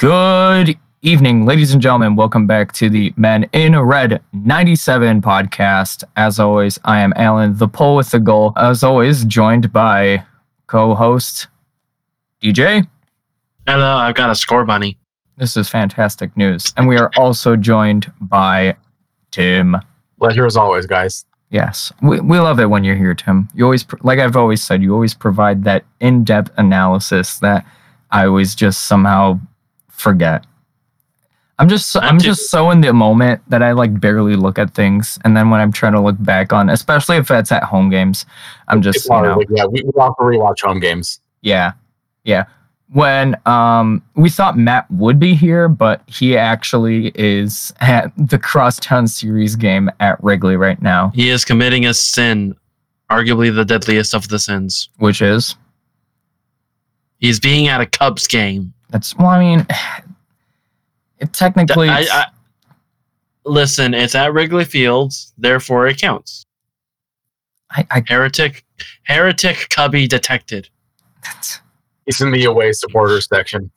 Good evening, ladies and gentlemen. Welcome back to the Men in Red 97 podcast. As always, I am Alan, the pole with the goal. As always, joined by co host DJ. Hello, I've got a score bunny. This is fantastic news. And we are also joined by Tim. Pleasure as always, guys. Yes, we, we love it when you're here, Tim. You always, like I've always said, you always provide that in depth analysis that I always just somehow forget. I'm just, I'm just so in the moment that I like barely look at things, and then when I'm trying to look back on, especially if it's at home games, I'm just, you know, yeah, we, we have to rewatch home games. yeah, yeah. When um we thought Matt would be here, but he actually is at the Crosstown Series game at Wrigley right now, He is committing a sin, arguably the deadliest of the sins. which is He's being at a Cubs game. That's well, I mean, it technically. I, it's- I, listen, it's at Wrigley Fields, therefore it counts. I, I, Heretic, heretic Cubby detected. that's- He's in the away supporters section,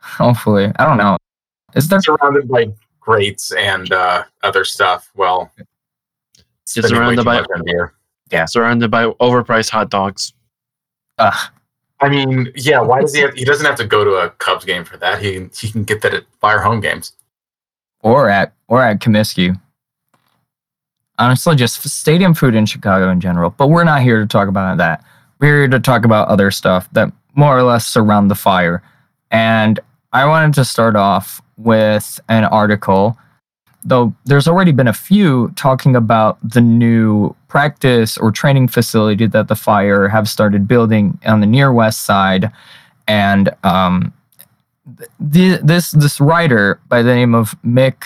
hopefully, I don't know. Is there? surrounded by greats and uh, other stuff. Well, spending way surrounded too by- much on beer. Surrounded by overpriced hot dogs. Uh, I mean, yeah. Why does he? Have, he doesn't have to go to a Cubs game for that. He can, he can get that at Fire home games. or at or at Comiskey. Honestly, just stadium food in Chicago in general. But we're not here to talk about that. We're here to talk about other stuff that more or less surround the fire. And I wanted to start off with an article, though there's already been a few talking about the new practice or training facility that the fire have started building on the near west side. And um, th- this this writer by the name of Mick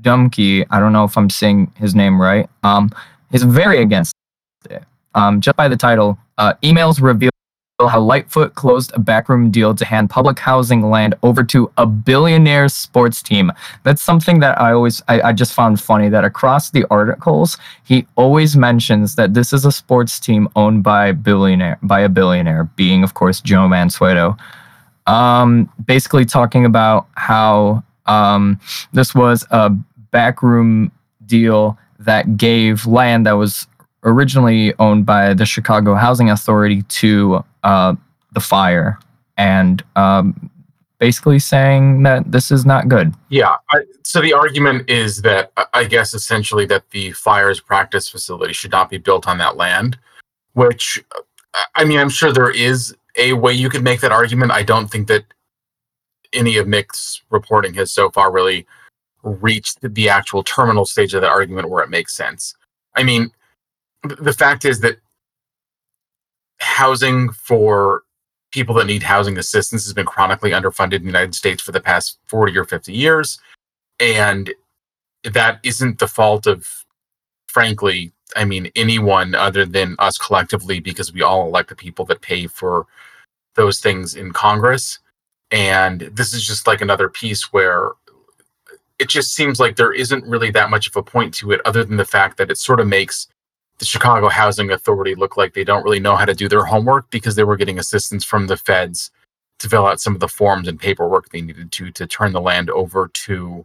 Dumke, I don't know if I'm saying his name right, um, is very against it. Um, just by the title, uh, emails reveal how Lightfoot closed a backroom deal to hand public housing land over to a billionaire sports team. That's something that I always, I, I just found funny that across the articles, he always mentions that this is a sports team owned by billionaire, by a billionaire, being of course Joe Mansueto um, basically talking about how um, this was a backroom deal that gave land that was originally owned by the Chicago Housing Authority to uh, the fire, and um, basically saying that this is not good. Yeah. I, so the argument is that I- guess essentially that the fire's practice facility should not be built on that land, which I mean, I'm sure there is a way you could make that argument. I don't think that any of Mick's reporting has so far really reached the actual terminal stage of the argument where it makes sense. I mean, the fact is that housing for people that need housing assistance has been chronically underfunded in the United States for the past 40 or 50 years. And that isn't the fault of, frankly, I mean, anyone other than us collectively, because we all elect the people that pay for those things in Congress. And this is just like another piece where it just seems like there isn't really that much of a point to it, other than the fact that it sort of makes the Chicago Housing Authority look like they don't really know how to do their homework because they were getting assistance from the feds to fill out some of the forms and paperwork they needed to to turn the land over to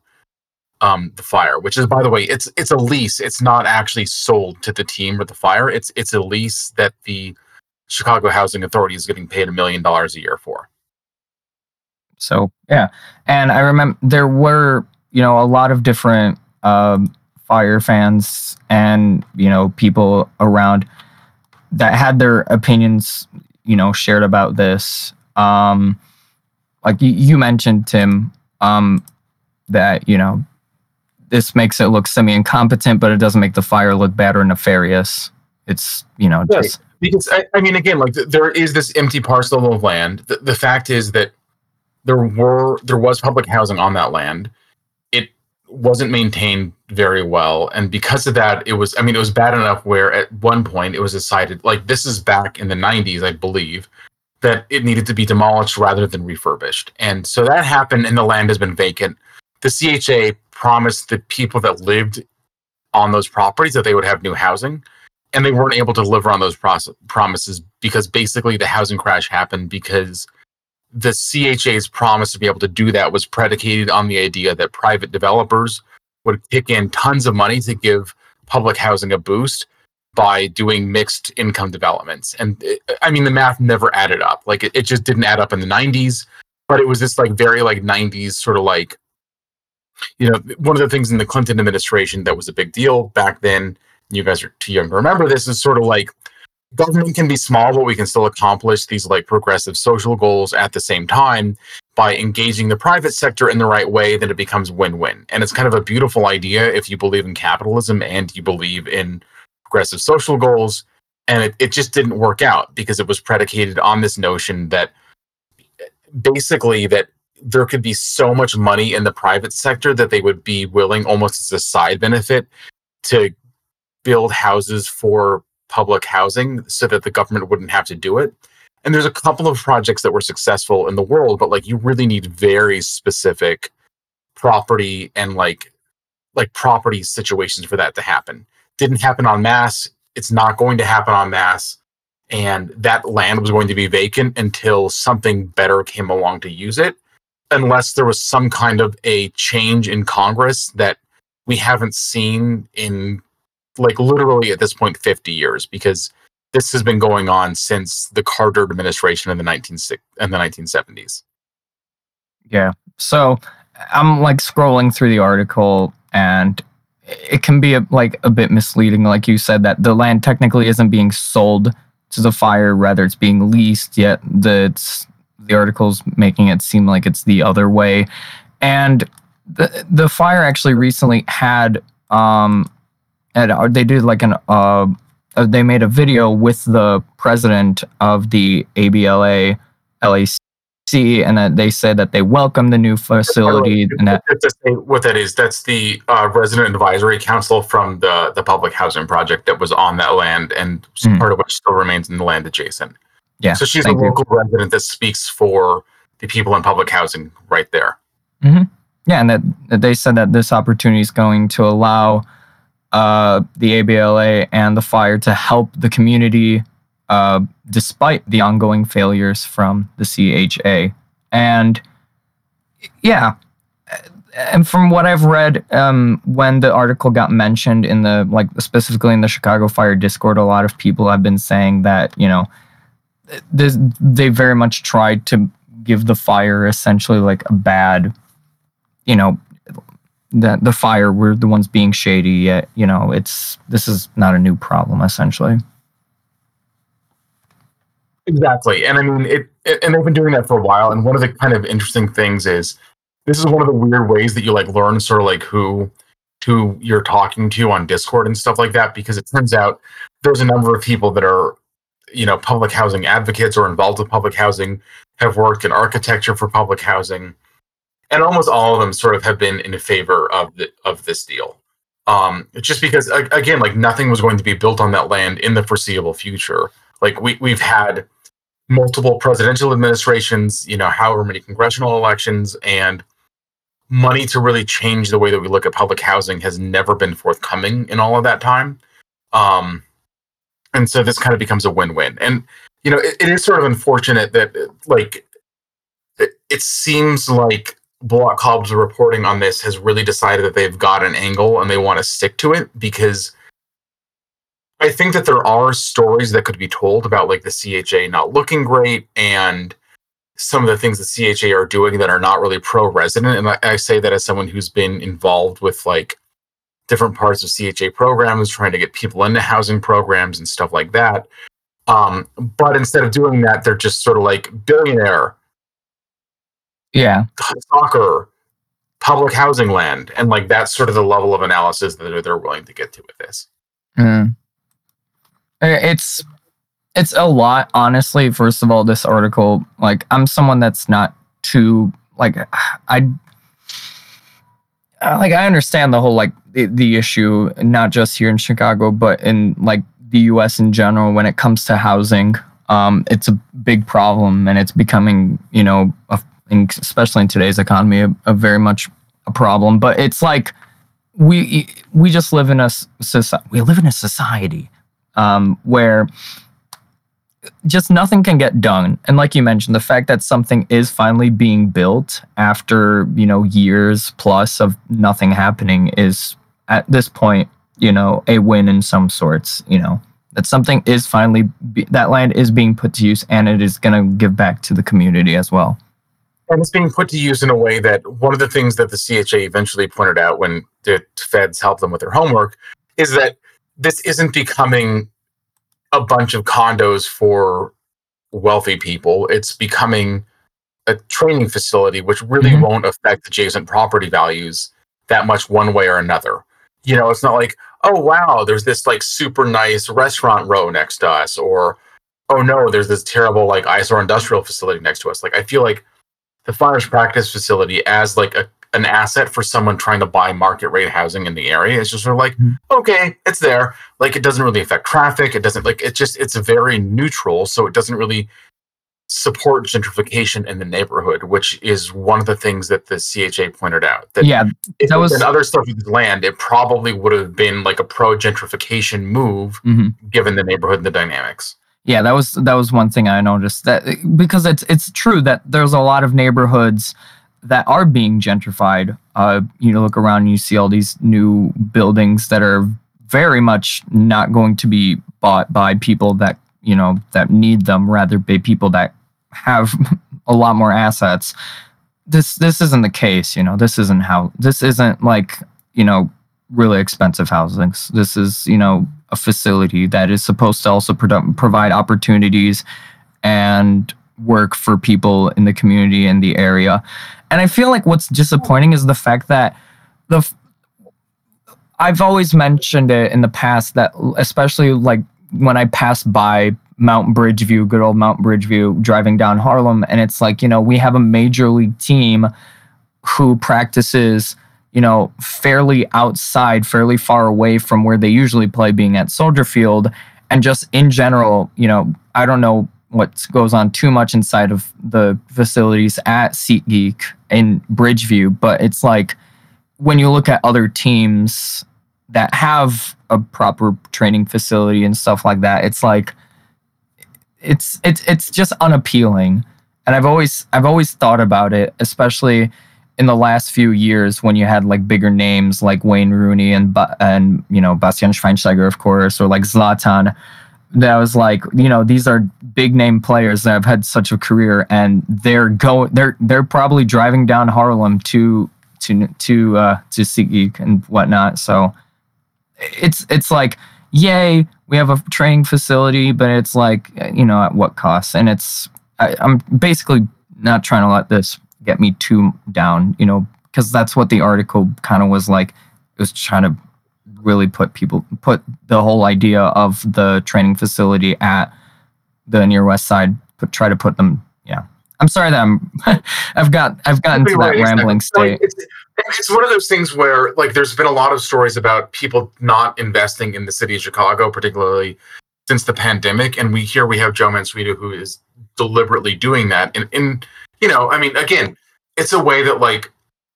um, the fire. Which is, by the way, it's it's a lease. It's not actually sold to the team or the fire. It's it's a lease that the Chicago Housing Authority is getting paid a million dollars a year for. So yeah, and I remember there were you know a lot of different um, fire fans and you know people around that had their opinions you know shared about this. Um, like you, you mentioned, Tim, um, that you know this makes it look semi incompetent, but it doesn't make the fire look bad or nefarious. It's you know Right. just because I, I mean again like th- there is this empty parcel of land the, the fact is that there were there was public housing on that land wasn't maintained very well. And because of that it was i mean it was bad enough where at one point it was decided like this is back in the 90s i believe that it needed to be demolished rather than refurbished. And so that happened and the land has been vacant. The cha promised the people that lived on those properties that they would have new housing and they weren't able to deliver on those promises because basically the housing crash happened because the CHA's promise to be able to do that was predicated on the idea that private developers would kick in tons of money to give public housing a boost by doing mixed income developments. And it, I mean, the math never added up. Like it, it just didn't add up in the 90s, but it was this like very like 90s sort of like, you know, one of the things in the Clinton administration that was a big deal back then. You guys are too young to remember this is sort of like government can be small, but we can still accomplish these like progressive social goals at the same time by engaging the private sector in the right way. Then it becomes win-win, and it's kind of a beautiful idea if you believe in capitalism and you believe in progressive social goals. And it, it just didn't work out because it was predicated on this notion that basically that there could be so much money in the private sector that they would be willing almost as a side benefit to build houses for public housing so that the government wouldn't have to do it. And there's a couple of projects that were successful in the world, but like you really need very specific property and like like property situations for that to happen. Didn't happen on mass. It's not going to happen on mass. And that land was going to be vacant until something better came along to use it, unless there was some kind of a change in Congress that we haven't seen in like literally at this point 50 years because this has been going on since the Carter administration in the 19 in the 1970s. Yeah. So I'm like scrolling through the article and it can be a, like a bit misleading like you said that the land technically isn't being sold to the fire rather it's being leased yet the the article's making it seem like it's the other way and the the fire actually recently had um and they did like an uh, uh, they made a video with the president of the ABLA LAC and that they said that they welcome the new facility and that what that is that's the uh, resident advisory council from the the public housing project that was on that land and mm. part of which still remains in the land adjacent yeah so she's a local you. resident that speaks for the people in public housing right there mm-hmm. yeah and that, that they said that this opportunity is going to allow uh, the ABLA and the fire to help the community uh, despite the ongoing failures from the CHA. And yeah, and from what I've read, um, when the article got mentioned in the like specifically in the Chicago Fire Discord, a lot of people have been saying that you know this, they very much tried to give the fire essentially like a bad, you know, that the fire we're the ones being shady yet you know it's this is not a new problem essentially. Exactly. And i mean it, it, and they've been doing that for a while. And one of the kind of interesting things is this is one of the weird ways that you like learn sort of like who who you're talking to on discord and stuff like that because it turns out there's a number of people that are you know public housing advocates or involved with public housing have worked in architecture for public housing and almost all of them sort of have been in favor of the, of this deal. Um, just because again, like nothing was going to be built on that land in the foreseeable future. Like we we've had multiple presidential administrations, you know, however many congressional elections, and money to really change the way that we look at public housing has never been forthcoming in all of that time. Um, and so this kind of becomes a win-win. And you know, it, it is sort of unfortunate that like it, it seems like Block Club's reporting on this has really decided that they've got an angle and they want to stick to it because I think that there are stories that could be told about like the CHA not looking great and some of the things the CHA are doing that are not really pro resident. And I, I say that as someone who's been involved with like different parts of CHA programs, trying to get people into housing programs and stuff like that. Um, but instead of doing that, they're just sort of like billionaire yeah. Soccer public housing land and like that's sort of the level of analysis that they're willing to get to with this. Mm. it's it's a lot honestly. First of all this article like i'm someone that's not too like i like i understand the whole like the, the issue not just here in chicago but in like the us in general when it comes to housing. Um, it's a big problem and it's becoming you know a especially in today's economy, a, a very much a problem. But it's like we we just live in a society. We live in a society um, where just nothing can get done. And like you mentioned, the fact that something is finally being built after, you know, years plus of nothing happening is at this point, you know, a win in some sorts, you know. That something is finally be, that land is being put to use and it is going to give back to the community as well. And it's being put to use in a way that one of the things that the CHA eventually pointed out when the feds helped them with their homework is that this isn't becoming a bunch of condos for wealthy people. It's becoming a training facility, which really Mhm. won't affect adjacent property values that much one way or another. You know, it's not like, oh wow, there's this like super nice restaurant row next to us, or oh no, there's this terrible like or industrial facility next to us. Like I feel like the fires practice facility as like a an asset for someone trying to buy market rate housing in the area is just sort of like, Mhm. okay, it's there. Like it doesn't really affect traffic. It doesn't like it just it's very neutral, so it doesn't really support gentrification in the neighborhood, which is one of the things that the CHA pointed out. That Yeah, if that was- was other stuff with land, it probably would have been like a pro gentrification move mhm. given the neighborhood and the dynamics. Yeah, that was that was one thing I noticed that because it's it's true that there's a lot of neighborhoods that are being gentrified. Uh, you look around and you see all these new buildings that are very much not going to be bought by people that you know that need them, rather by people that have a lot more assets. This this isn't the case. You know, this isn't how this isn't like you know really expensive housings. This is you know a facility that is supposed to also produ- provide opportunities and work for people in the community in the area. And I feel like what's disappointing is the fact that the f- I've always mentioned it in the past that especially like when I pass by Mount Bridgeview, good old Mount Bridgeview, driving down Harlem, and it's like, you know, we have a major league team who practices, you know, fairly outside, fairly far away from where they usually play, being at Soldier Field. And just in general, you know, I don't know what goes on too much inside of the facilities at SeatGeek in Bridgeview, but it's like when you look at other teams that have a proper training facility and stuff like that, it's like it's it's it's just unappealing. And I've always I've always thought about it, especially in the last few years when you had like bigger names like Wayne Rooney and and you know Bastian Schweinsteiger, of course, or like Zlatan. That was like you know these are big name players that have had such a career, and they're going they're they're probably driving down Harlem to to to uh, to SeatGeek and whatnot. So it's it's like yay we have a training facility, but it's like you know at what cost? And it's I, I'm basically not trying to let this get me too down, you know, because that's what the article kind of was like. It was trying to really put people put the whole idea of the training facility at the near west side. Put try to put them. Yeah, I'm sorry that I'm. I've got I've gotten to that right, exactly. rambling So, state. It's, it's one of those things where, like, there's been a lot of stories about people not investing in the city of Chicago, particularly since the pandemic. And we here we have Joe Mansueto who is deliberately doing that. And, and you know, I mean, again, it's a way that like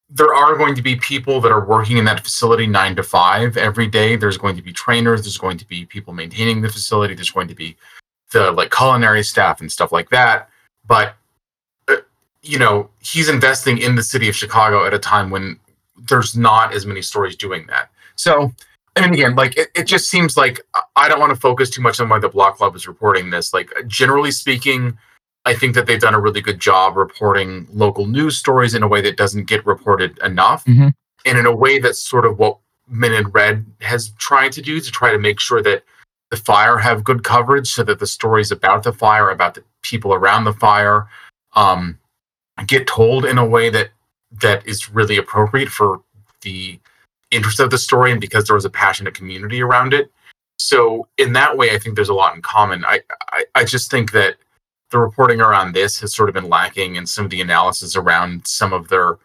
there are going to be people that are working in that facility nine to five every day. There's going to be trainers. There's going to be people maintaining the facility. There's going to be the like culinary staff and stuff like that. But uh, you know, he's investing in the city of Chicago at a time when there's not as many stories doing that. So, I mean, again, like it, it just seems like I don't want to focus too much on why the Block Club is reporting this. Like, generally speaking, I think that they've done a really good job reporting local news stories in a way that doesn't get reported enough, Mhm. and in a way that's sort of what Men in Red has tried to do to try to make sure that the fire have good coverage, so that the stories about the fire, about the people around the fire, um, get told in a way that that is really appropriate for the interest of the story and because there was a passionate community around it. So in that way, I think there's a lot in common. I, I, I just think that the reporting around this has sort of been lacking and some of the analysis around some of their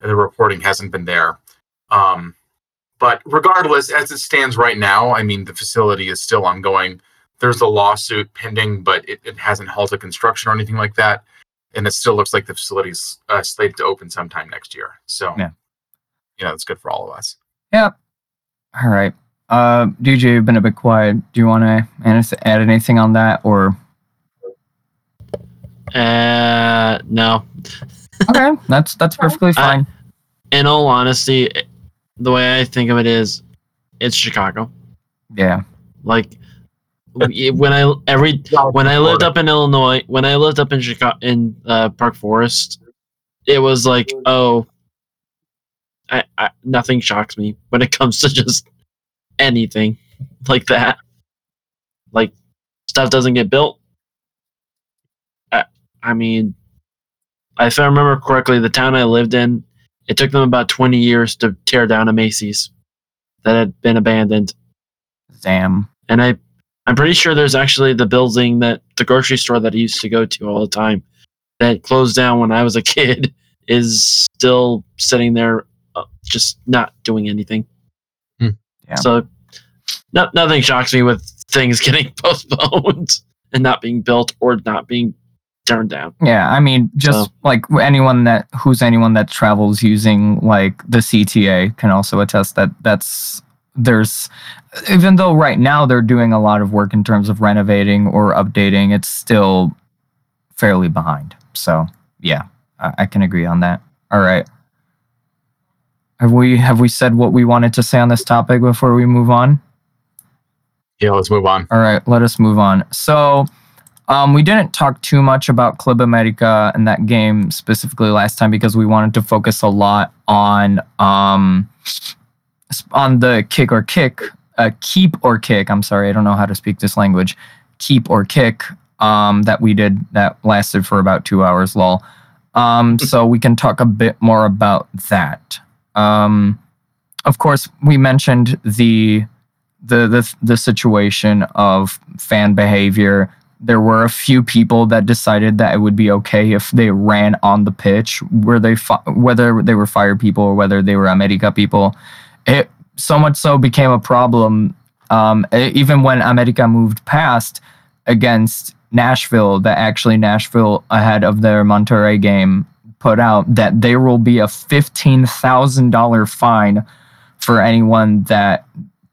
the reporting hasn't been there. Um, but regardless, as it stands right now, I mean the facility is still ongoing. There's a lawsuit pending, but it, it hasn't halted construction or anything like that. And it still looks like the facility's uh, slated to open sometime next year. So, Yeah. you know, it's good for all of us. Yeah. All right. Uh, DJ, you've been a bit quiet. Do you want to add anything on that, or Uh, no. Okay, that's that's perfectly fine. In all honesty, the way I think of it is, it's Chicago. yeah, Like when I every when I lived up in Illinois, when I lived up in Chicago in uh, Park Forest, it was like, oh, I, I nothing shocks me when it comes to just anything like that. Like stuff doesn't get built. I, I mean, if I remember correctly, the town I lived in, it took them about twenty years to tear down a Macy's that had been abandoned damn. and I I'm pretty sure there's actually the building that the grocery store that I used to go to all the time that closed down when I was a kid is still sitting there, uh, just not doing anything. Hmm. Yeah. So, no, nothing shocks me with things getting postponed and not being built or not being turned down. Yeah, I mean, just So- like anyone that who's anyone that travels using like the CTA can also attest that that's there's even though right now they're doing a lot of work in terms of renovating or updating, it's still fairly behind. So yeah, I, I can agree on that. All right. Have we have we said what we wanted to say on this topic before we move on? Yeah, let's move on. All right, let us move on. So, um, we didn't talk too much about Club America and that game specifically last time because we wanted to focus a lot on um, on the kick or kick, uh, keep or kick. I'm sorry, I don't know how to speak this language. Keep or kick um, that we did that lasted for about two hours. Lol. Um, so we can talk a bit more about that. Um, of course, we mentioned the the the the situation of fan behavior. There were a few people that decided that it would be okay if they ran on the pitch, where they fi- whether they were fire people or whether they were America people. It so much so became a problem. Um, even when America moved past against Nashville, that actually Nashville ahead of their Monterrey game put out that there will be a fifteen thousand dollar fine for anyone that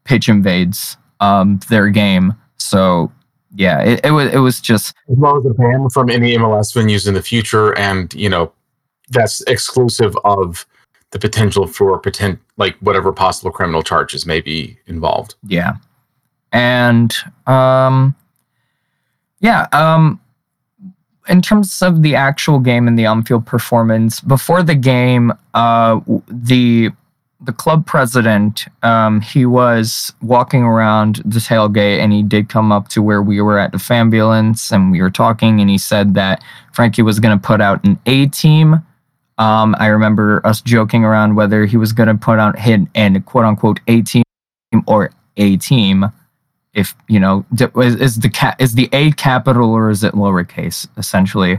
pitch invades um, their game. So yeah, it, it was it was just As well as a ban from any MLS venues in the future, and you know, that's exclusive of the potential for potent like whatever possible criminal charges may be involved. yeah, and um, yeah, um, in terms of the actual game and the on-field performance before the game, uh, the the club president, um, he was walking around the tailgate and he did come up to where we were at the ambulance and we were talking and he said that Frankie was going to put out an A team. Um, I remember us joking around whether he was going to put out hit and quote unquote A team or A team. If you know, is, is the ca- is the A capital or is it lowercase essentially?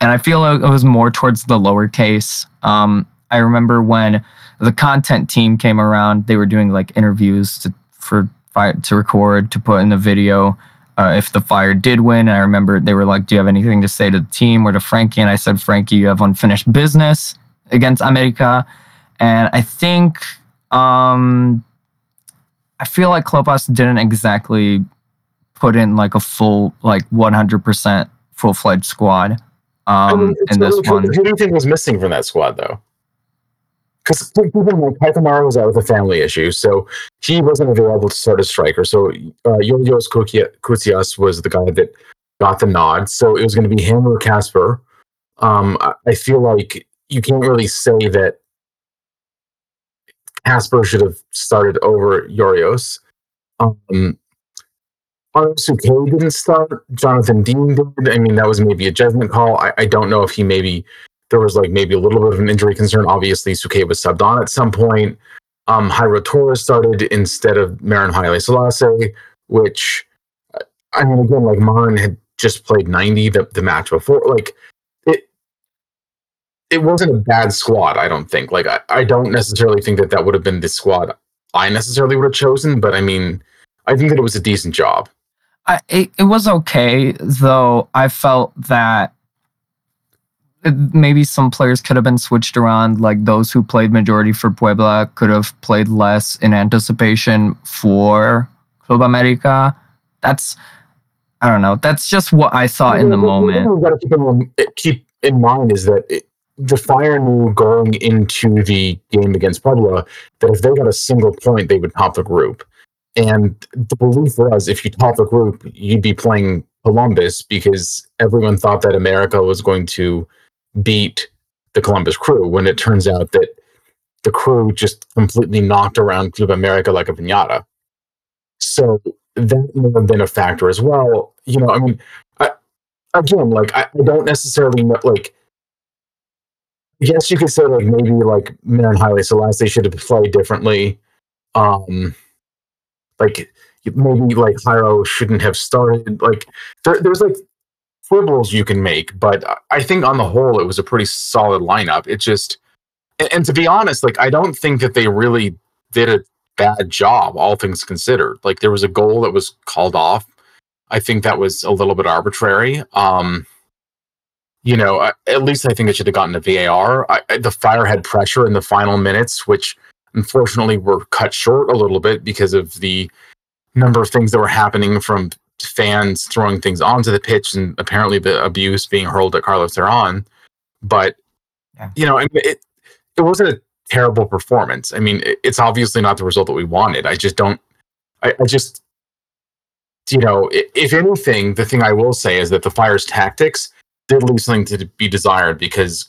And I feel like it was more towards the lowercase. Um, I remember when the content team came around, they were doing like interviews to, for fire to record to put in the video. Uh, if the fire did win, and I remember they were like, "Do you have anything to say to the team or to Frankie?" And I said, "Frankie, you have unfinished business against America." And I think, um, I feel like Klopas didn't exactly put in like a full, like 100% full fledged squad um, in this one. Who do you think was missing from that squad, though? Because Kei Kamara was out with a family issue, so he wasn't available to start as striker. So uh, Georgios Koutsias was the guy that got the nod. So it was going to be him or Kacper. Um, I, I feel like you can't really say that Kacper should have started over Georgios. Um, Souquet didn't start. Jonathan Dean did. I mean, that was maybe a judgment call. I, I don't know if he maybe there was like maybe a little bit of an injury concern. Obviously, Souquet was subbed on at some point. Um, Jairo Torres started instead of Maren Haile Selassie, which I mean, again, like Maren had just played 90 the, the match before. Like it, it wasn't a bad squad. I don't think. Like I, I don't necessarily think that that would have been the squad I necessarily would have chosen. But I mean, I think that it was a decent job. I, it, it was okay, though. I felt that Uh, maybe some players could have been switched around. Like those who played majority for Puebla could have played less in anticipation for Club America. That's I don't know. That's just what I thought in the moment. We've got to keep in, keep in mind is that it, the Fire knew going into the game against Puebla that if they got a single point, they would top the group. And the belief was if you top the group, you'd be playing Columbus because everyone thought that America was going to beat the Columbus crew when it turns out that the crew just completely knocked around Club America like a pinata. So that may have been a factor as well. You know, I mean, I, again, like I, I don't necessarily know, like. Yes, you could say like maybe like Maren Haile Selassie should have played differently. Um, like maybe like Jairo shouldn't have started. Like there, there's like quibbles you can make, but I think on the whole it was a pretty solid lineup. It just and, and to be honest, like I don't think that they really did a bad job, all things considered. Like there was a goal that was called off. I think that was a little bit arbitrary. Um, you know, at least I think it should have gotten a VAR. I, the Fire had pressure in the final minutes, which unfortunately were cut short a little bit because of the number of things that were happening from fans throwing things onto the pitch and apparently the abuse being hurled at Carlos Terán. But yeah. you know, I mean, it it wasn't a terrible performance. I mean, it's obviously not the result that we wanted. I just don't. I, I just, you know, if anything, the thing I will say is that the Fire's tactics did leave something to be desired because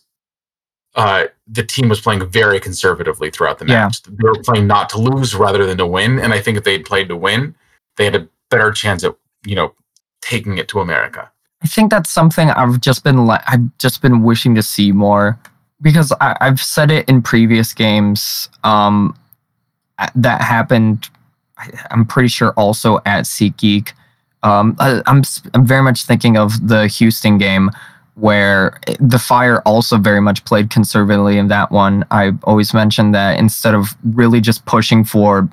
uh, the team was playing very conservatively throughout the match. Yeah. They were playing not to lose rather than to win, and I think if they'd played to win, they had a better chance at you know taking it to America. I think that's something I've just been like I've just been wishing to see more because I, have said it in previous games um, that happened. I'm pretty sure also at SeatGeek. Um, I, I'm I'm very much thinking of the Houston game where the Fire also very much played conservatively in that one. I always mentioned that instead of really just pushing for,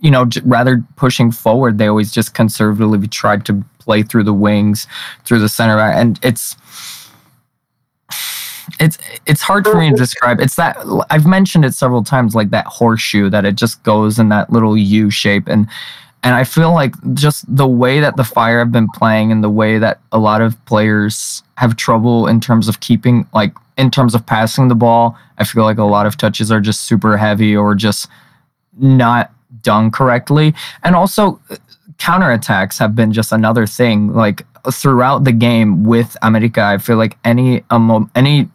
you know, rather pushing forward, they always just conservatively tried to play through the wings, through the center, and it's it's it's hard for me to describe. It's that I've mentioned it several times, like that horseshoe that it just goes in that little U shape, and and I feel like just the way that the Fire have been playing, and the way that a lot of players have trouble in terms of keeping, like in terms of passing the ball. I feel like a lot of touches are just super heavy or just not done correctly, and also counterattacks have been just another thing. Like throughout the game with America, I feel like any um, any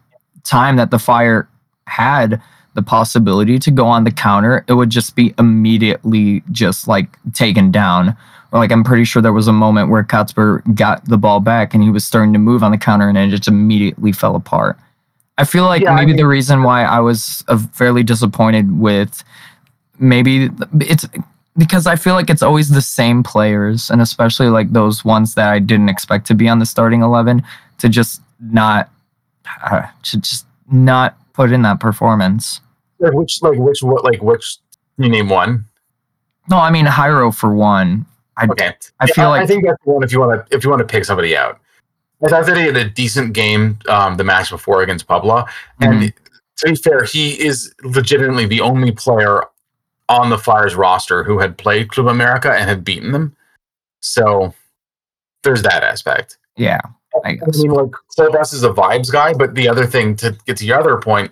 time that the Fire had the possibility to go on the counter, it would just be immediately just like taken down. Like I'm pretty sure there was a moment where Kacper got the ball back and he was starting to move on the counter and it just immediately fell apart. I feel like yeah, maybe I mean, the reason why I was uh, fairly disappointed with maybe it's because I feel like it's always the same players and especially like those ones that I didn't expect to be on the starting 11 to just not uh, to just not put in that performance. Like which, like which, what, like which? You name one. No, I mean Jairo for one. I, okay, I feel yeah, like I think that's one. If you want to, if you want to pick somebody out, I thought that he had a decent game um, the match before against Puebla, and mm-hmm. to be fair, he is legitimately the only player on the Fire's roster who had played Club America and had beaten them. So there's that aspect. Yeah. I, I mean, like Klopas is a vibes guy, but the other thing to get to your other point,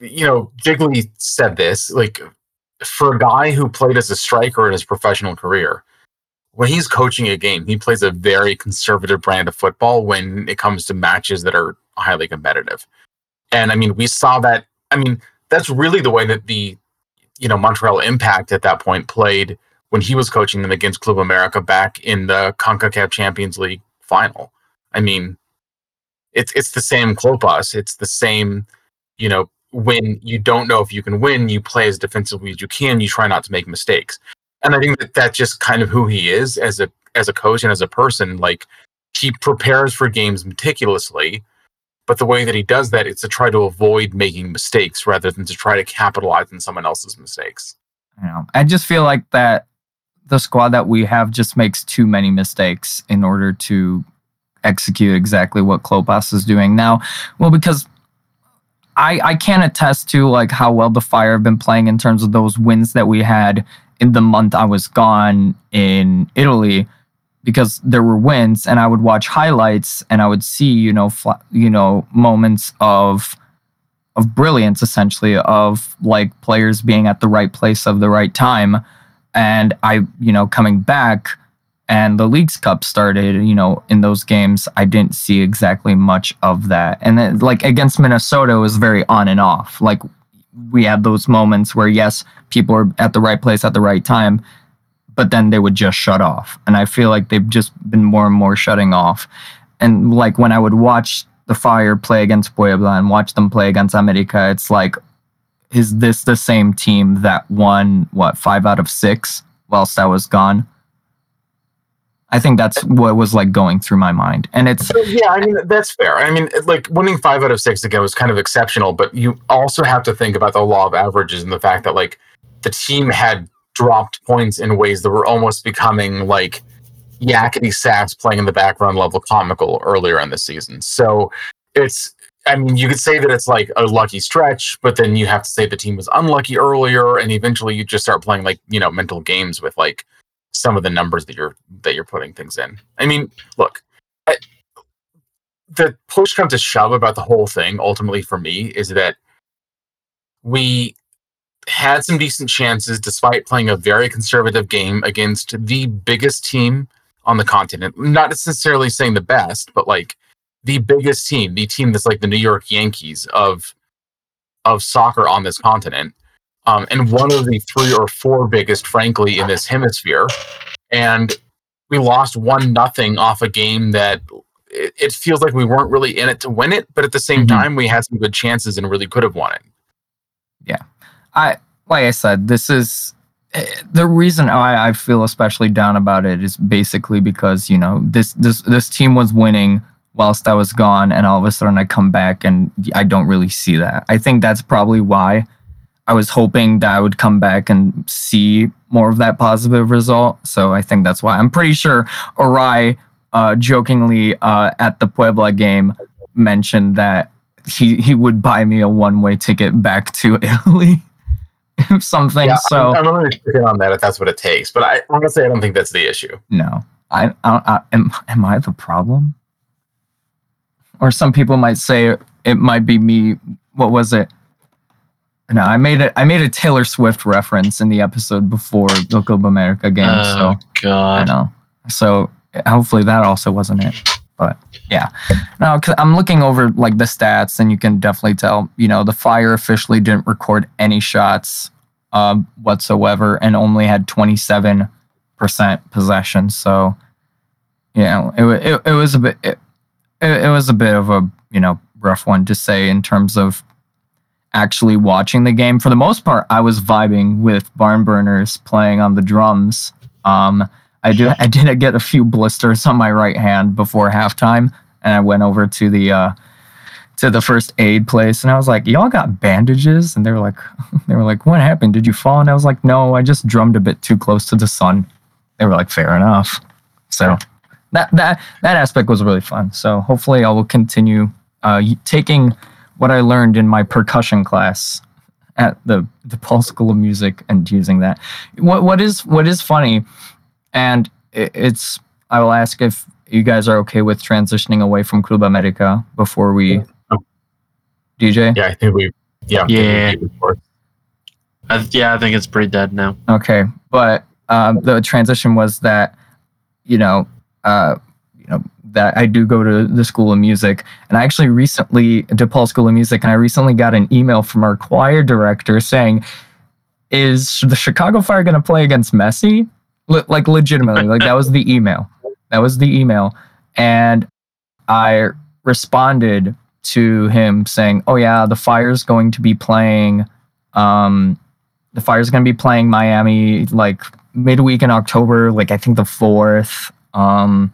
you know, Jiggly said this like for a guy who played as a striker in his professional career, when he's coaching a game, he plays a very conservative brand of football when it comes to matches that are highly competitive. And I mean, we saw that. I mean, that's really the way that the you know Montreal Impact at that point played when he was coaching them against Club America back in the CONCACAF Champions League final. I mean, it's it's the same Klopas. It's the same, you know, when you don't know if you can win, you play as defensively as you can. You try not to make mistakes, and I think that that's just kind of who he is as a as a coach and as a person. Like he prepares for games meticulously, but the way that he does that is to try to avoid making mistakes rather than to try to capitalize on someone else's mistakes. Know, I just feel like that the squad that we have just makes too many mistakes in order to execute exactly what Klopas is doing now. Well, because I I can attest to like how well the Fire have been playing in terms of those wins that we had in the month I was gone in Italy. Because there were wins and I would watch highlights and I would see, you know, you know, moments of of brilliance essentially of like players being at the right place of the right time and I, you know, coming back and the Leagues Cup started, you know, in those games, I didn't see exactly much of that. And then, like against Minnesota, was very on and off. Like we had those moments where, yes, people are at the right place at the right time, but then they would just shut off. And I feel like they've just been more and more shutting off. And like when I would watch the Fire play against Puebla and watch them play against America, it's like, is this the same team that won, what, five out of six whilst I was gone? I think that's what was like going through my mind. And it's So, yeah, I mean that's fair. I mean, like winning five out of six again was kind of exceptional, but you also have to think about the law of averages and the fact that like the team had dropped points in ways that were almost becoming like Yakety Sax playing in the background level comical earlier in the season. So it's I mean, you could say that it's like a lucky stretch, but then you have to say the team was unlucky earlier, and eventually you just start playing like you know mental games with like some of the numbers that you're that you're putting things in. I mean, look, I, the push comes to shove about the whole thing. Ultimately, for me, is that we had some decent chances despite playing a very conservative game against the biggest team on the continent. Not necessarily saying the best, but like the biggest team, the team that's like the New York Yankees of of soccer on this continent, um, and one of the three or four biggest, frankly, in this hemisphere. And we lost one nothing off a game that it, it feels like we weren't really in it to win it, but at the same Mhm. time, we had some good chances and really could have won it. I like I said, this is eh, the reason I, I feel especially down about it is basically because you know this this this team was winning whilst I was gone, and all of a sudden I come back and I don't really see that. I think that's probably why I was hoping that I would come back and see more of that positive result. So I think that's why I'm pretty sure Orai uh, jokingly uh, at the Puebla game mentioned that he he would buy me a one way ticket back to Italy. something. Yeah, so I'm, I'm really picking on that if that's what it takes. But I honestly, I don't think that's the issue. no, I, I, I am am I the problem? Or some people might say it might be me. What was it? No, I made it. I made a Taylor Swift reference in the episode before the Copa America game. Oh so I god. know. So hopefully that also wasn't it. But yeah, no, because I'm looking over like the stats, and you can definitely tell. You know, the Fire officially didn't record any shots um, whatsoever, and only had 27 percent possession. So, you know, it, it, it was a bit it, it, was a bit of a you know rough one to say in terms of actually watching the game. For the most part, I was vibing with Barn Burners playing on the drums. Um, I do. I did get a few blisters on my right hand before halftime, and I went over to the uh, to the first aid place, and I was like, "Y'all got bandages?" And they were like, "They were like, what happened? Did you fall?" And I was like, "No, I just drummed a bit too close to the sun." They were like, "Fair enough." So that that that aspect was really fun. So hopefully, I will continue uh, taking what I learned in my percussion class at the DePaul School of Music and using that. What what is what is funny, and it's I will ask if you guys are okay with transitioning away from Club America before we DJ. Yeah, I think we. Yeah. I Yeah. did before. I, yeah, I think it's pretty dead now. Okay, but um, the transition was that you know, uh, you know that I do go to the School of Music, and I actually recently DePaul School of Music, and I recently got an email from our choir director saying, "Is the Chicago Fire going to play against Messi?" Le- like legitimately, like that was the email. That was the email, and I responded to him saying, "Oh yeah, the Fire's going to be playing." Um, the Fire's going to be playing Miami like midweek in October, like I think the fourth. Um,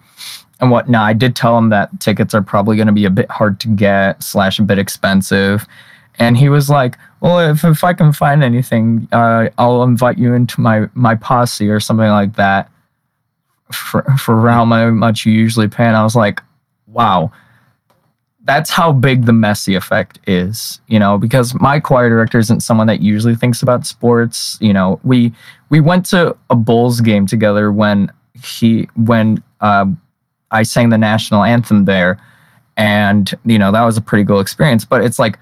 and whatnot. I did tell him that tickets are probably going to be a bit hard to get slash a bit expensive. And he was like, "Well, if, if I can find anything, uh, I'll invite you into my my posse or something like that for for how mu- much you usually pay." And I was like, "Wow." That's how big the Messi effect is, you know, because my choir director isn't someone that usually thinks about sports. You know, we we went to a Bulls game together when he when uh, I sang the national anthem there, and you know that was a pretty cool experience. But it's like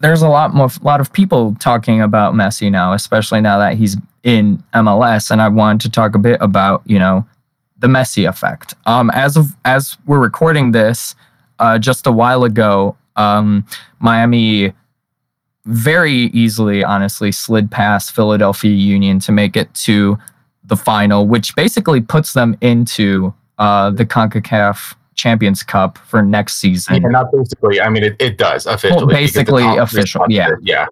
there's a lot more, lot of people talking about Messi now, especially now that he's in MLS. And I wanted to talk a bit about you know the Messi effect. Um, as of as we're recording this, uh, just a while ago, um, Miami very easily, honestly, slid past Philadelphia Union to make it to the final, which basically puts them into uh, the CONCACAF Champions Cup for next season. Yeah, not basically. I mean, it, it does officially. Well, basically official. Yeah. Yeah.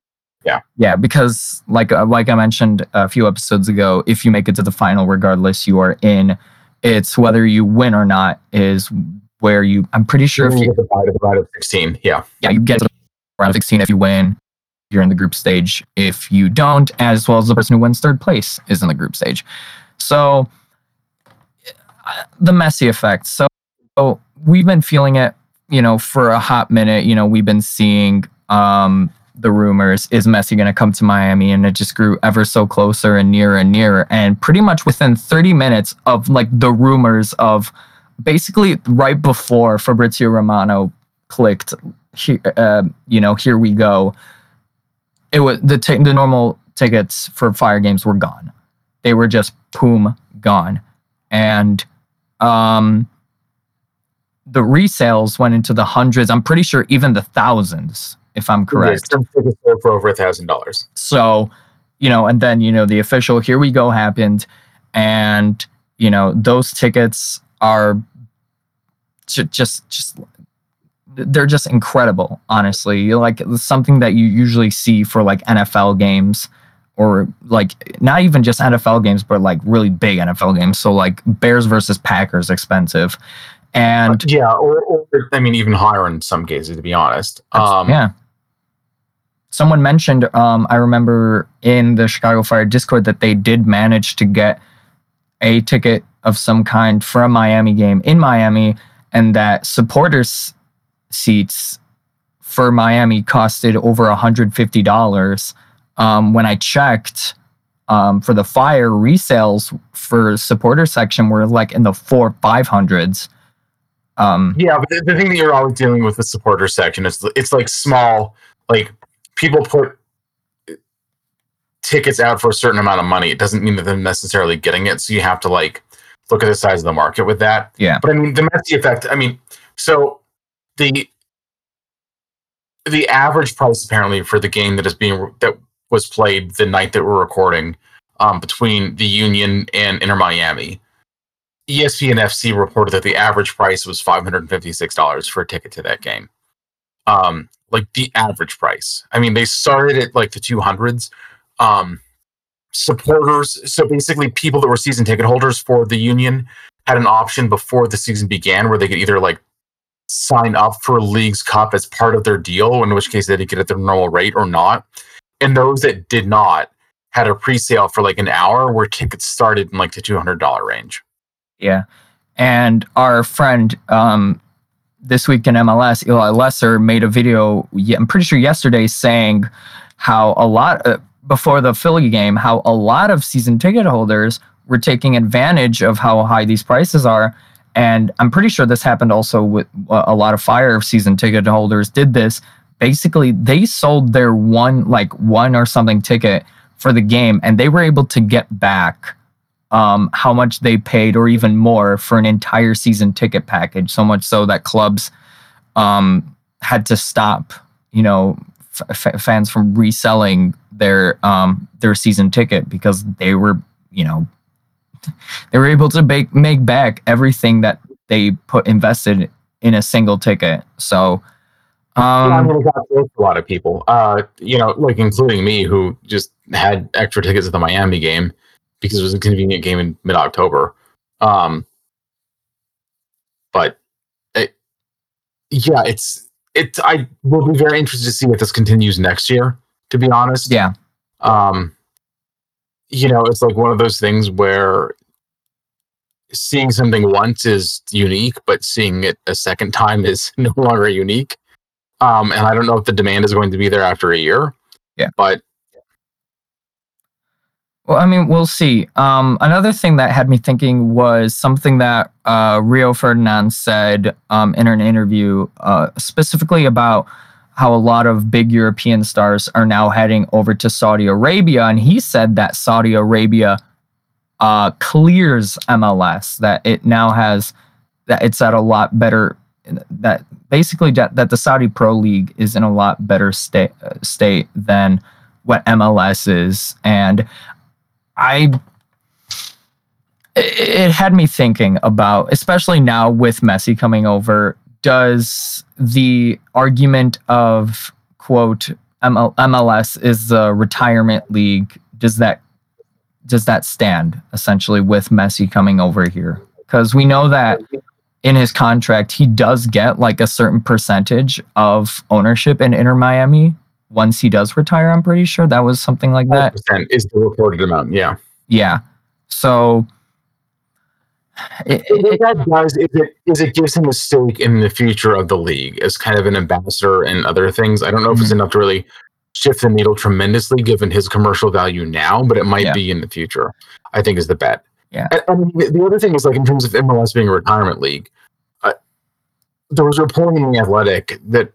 Yeah. Yeah, because like uh, like I mentioned a few episodes ago, if you make it to the final, regardless, you are in. It's whether you win or not is where you. I'm pretty sure if you you get the bye to the bye of 16. Yeah. yeah you get to the round of 16 if you win. You're in the group stage. If you don't, as well as the person who wins third place is in the group stage. So uh, the Messi effect. So so we've been feeling it, you know, for a hot minute. You know, we've been seeing um, the rumors: is Messi going to come to Miami? And it just grew ever so closer and nearer and nearer. And pretty much within 30 minutes of like the rumors of basically right before Fabrizio Romano clicked, uh, you know, here we go. It was the t- the normal tickets for fire games were gone. They were just boom gone, and um, the resales went into the hundreds. I'm pretty sure even the thousands, if I'm correct. Some tickets sold for over a thousand dollars. So, you know, and then, you know, the official here we go happened. And, you know, those tickets are ju- just, just, they're just incredible, honestly. Like something that you usually see for like NFL games or like not even just NFL games, but like really big NFL games. So like Bears versus Packers expensive. And Yeah, or, or I mean, even higher in some cases, to be honest. Um, yeah. Someone mentioned, um, I remember in the Chicago Fire Discord that they did manage to get a ticket of some kind for a Miami game in Miami, and that supporters seats for Miami costed over $150. Um, when I checked um, for the Fire, resales for supporter section were like in the four, 500s. Um, Yeah, but the, thing that you're always dealing with the supporter section is it's like small, like people put tickets out for a certain amount of money. It doesn't mean that they're necessarily getting it. So you have to like look at the size of the market with that. Yeah. But I mean, the Messi effect. I mean, so the the average price apparently for the game that is being that was played the night that we're recording um, between the Union and Inter Miami. ESPN FC reported that the average price was five hundred and fifty six dollars for a ticket to that game. Um, like the average price. I mean, they started at like the two hundreds. Um, supporters, so basically, people that were season ticket holders for the Union had an option before the season began where they could either like sign up for League's Cup as part of their deal, in which case they did get at their normal rate or not. And those that did not had a pre-sale for like an hour where tickets started in like the two hundred dollar range. Yeah. And our friend um, this week in MLS, Eli Lesser, made a video, I'm pretty sure yesterday, saying how a lot, uh, before the Philly game, how a lot of season ticket holders were taking advantage of how high these prices are. And I'm pretty sure this happened also with uh, a lot of Fire season ticket holders did this. Basically, they sold their one, like one or something ticket for the game, and they were able to get back um, how much they paid or even more for an entire season ticket package. So much so that clubs um, had to stop, you know, f- f- fans from reselling their um, their season ticket because they were, you know, they were able to make make back everything that they put invested in a single ticket. So. Yeah, I Um, mean, got a lot of people. Uh, you know, like including me, who just had extra tickets at the Miami game because it was a convenient game in mid October. Um, but it, yeah, it's it. I will be very interested to see if this continues next year. To be honest, yeah, um, you know, it's like one of those things where seeing something once is unique, but seeing it a second time is no longer unique. Um, and I don't know if the demand is going to be there after a year. Yeah. But Well, I mean, we'll see. Um, another thing that had me thinking was something that uh, Rio Ferdinand said um, in an interview, uh, specifically about how a lot of big European stars are now heading over to Saudi Arabia, and he said that Saudi Arabia uh, clears MLS, that it now has that it's at a lot better that basically that, that the Saudi Pro League is in a lot better state state than what MLS is, and I it had me thinking about, especially now with Messi coming over, does the argument of quote MLS is the retirement league does that does that stand essentially with Messi coming over here? Because we know that in his contract he does get like a certain percentage of ownership in Inter Miami once he does retire. I'm pretty sure that was something like that. Is the reported amount? Yeah. Yeah. So it, what that does is it, is it gives him a stake in the future of the league as kind of an ambassador and other things. I don't know mm-hmm. if it's mm-hmm. enough to really shift the needle tremendously given his commercial value now, but it might yeah. be in the future. I think is the bet. Yeah. And, and, the other thing is like in terms of MLS being a retirement league, uh, there was a reporting in the Athletic that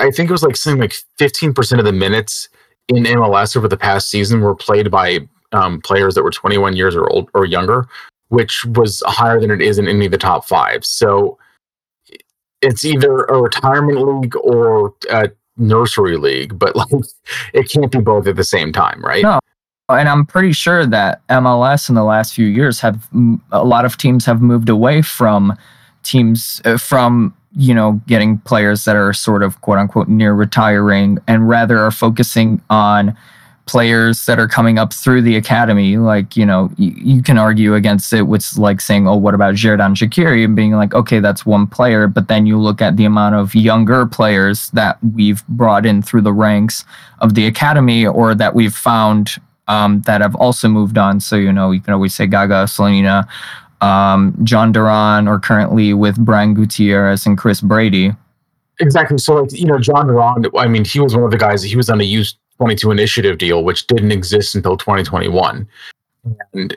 I think it was like something like fifteen percent of the minutes in MLS over the past season were played by um, players that were 21 years or old or younger, which was higher than it is in any of the top five. So it's either a retirement league or a nursery league, but like it can't be both at the same time, right? No. And I'm pretty sure that MLS in the last few years have a lot of teams have moved away from teams uh, from you know getting players that are sort of quote unquote near retiring and rather are focusing on players that are coming up through the academy, like, you know, you, you can argue against it with like saying, oh, what about Xherdan Shaqiri? And being like, okay, that's one player. But then you look at the amount of younger players that we've brought in through the ranks of the academy or that we've found um, that have also moved on. So, you know, you can always say Gaga, Slonina, um, Jhon Durán, or currently with Brian Gutierrez and Chris Brady. Exactly. So, like, you know, Jhon Durán, I mean, he was one of the guys, he was on a youth 22 initiative deal, which didn't exist until 2021. And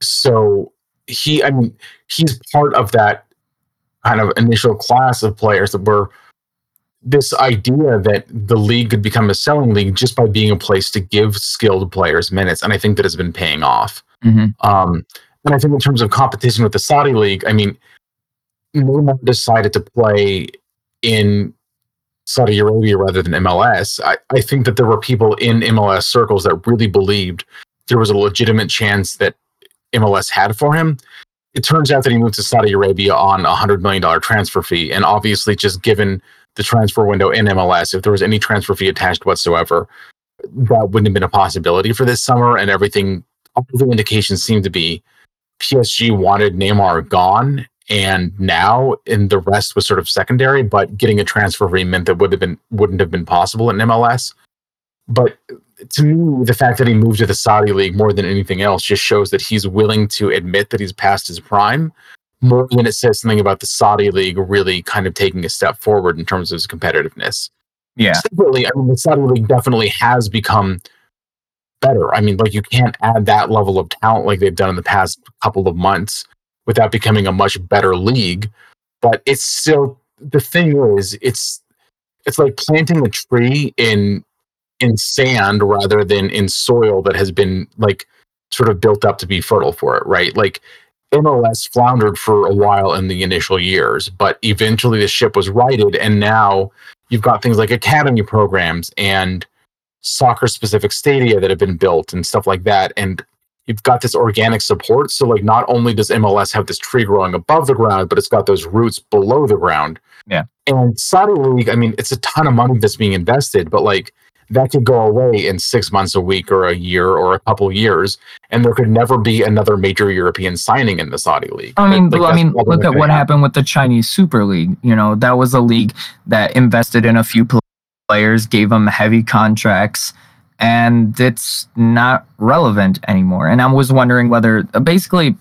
so he, I mean, he's part of that kind of initial class of players that were this idea that the league could become a selling league just by being a place to give skilled players minutes. And I think that has been paying off. Mm-hmm. Um, and I think in terms of competition with the Saudi league, I mean, Neymar decided to play in Saudi Arabia rather than MLS, I, I think that there were people in MLS circles that really believed there was a legitimate chance that MLS had for him. It turns out that he moved to Saudi Arabia on a $100 million transfer fee. And obviously, just given the transfer window in MLS, if there was any transfer fee attached whatsoever, that wouldn't have been a possibility for this summer. And everything, all the indications seem to be PSG wanted Neymar gone and now and the rest was sort of secondary but getting a transfer fee meant that would have been wouldn't have been possible in mls but to me the fact that he moved to the saudi league more than anything else just shows that he's willing to admit that he's past his prime more than it says something about the saudi league really kind of taking a step forward in terms of his competitiveness. Yeah. Separately i mean the saudi league definitely has become better i mean like you can't add that level of talent like they've done in the past couple of months without becoming a much better league. But it's still the thing is it's it's like planting a tree in in sand rather than in soil that has been like sort of built up to be fertile for it, right? Like MLS floundered for a while in the initial years, but eventually the ship was righted, and now you've got things like academy programs and soccer specific stadia that have been built and stuff like that. And you've got this organic support. So like not only does MLS have this tree growing above the ground, but it's got those roots below the ground. Yeah. And Saudi League, I mean, it's a ton of money that's being invested, but like that could go away in six months, a week, or a year, or a couple years, and there could never be another major European signing in the Saudi league. I mean, like, I mean, look at what happened with the Chinese Super League. You know, that was a league that invested in a few players, gave them heavy contracts, and it's not relevant anymore. And I was wondering whether uh, basically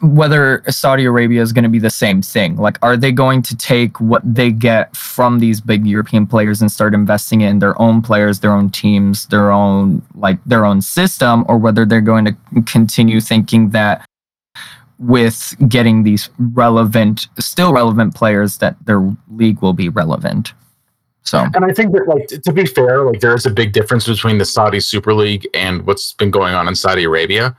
whether Saudi Arabia is going to be the same thing. Like, are they going to take what they get from these big European players and start investing in their own players, their own teams, their own like their own system, or whether they're going to continue thinking that with getting these relevant, still relevant players, that their league will be relevant. So, And I think that, like, to be fair, like there is a big difference between the Saudi Super League and what's been going on in Saudi Arabia.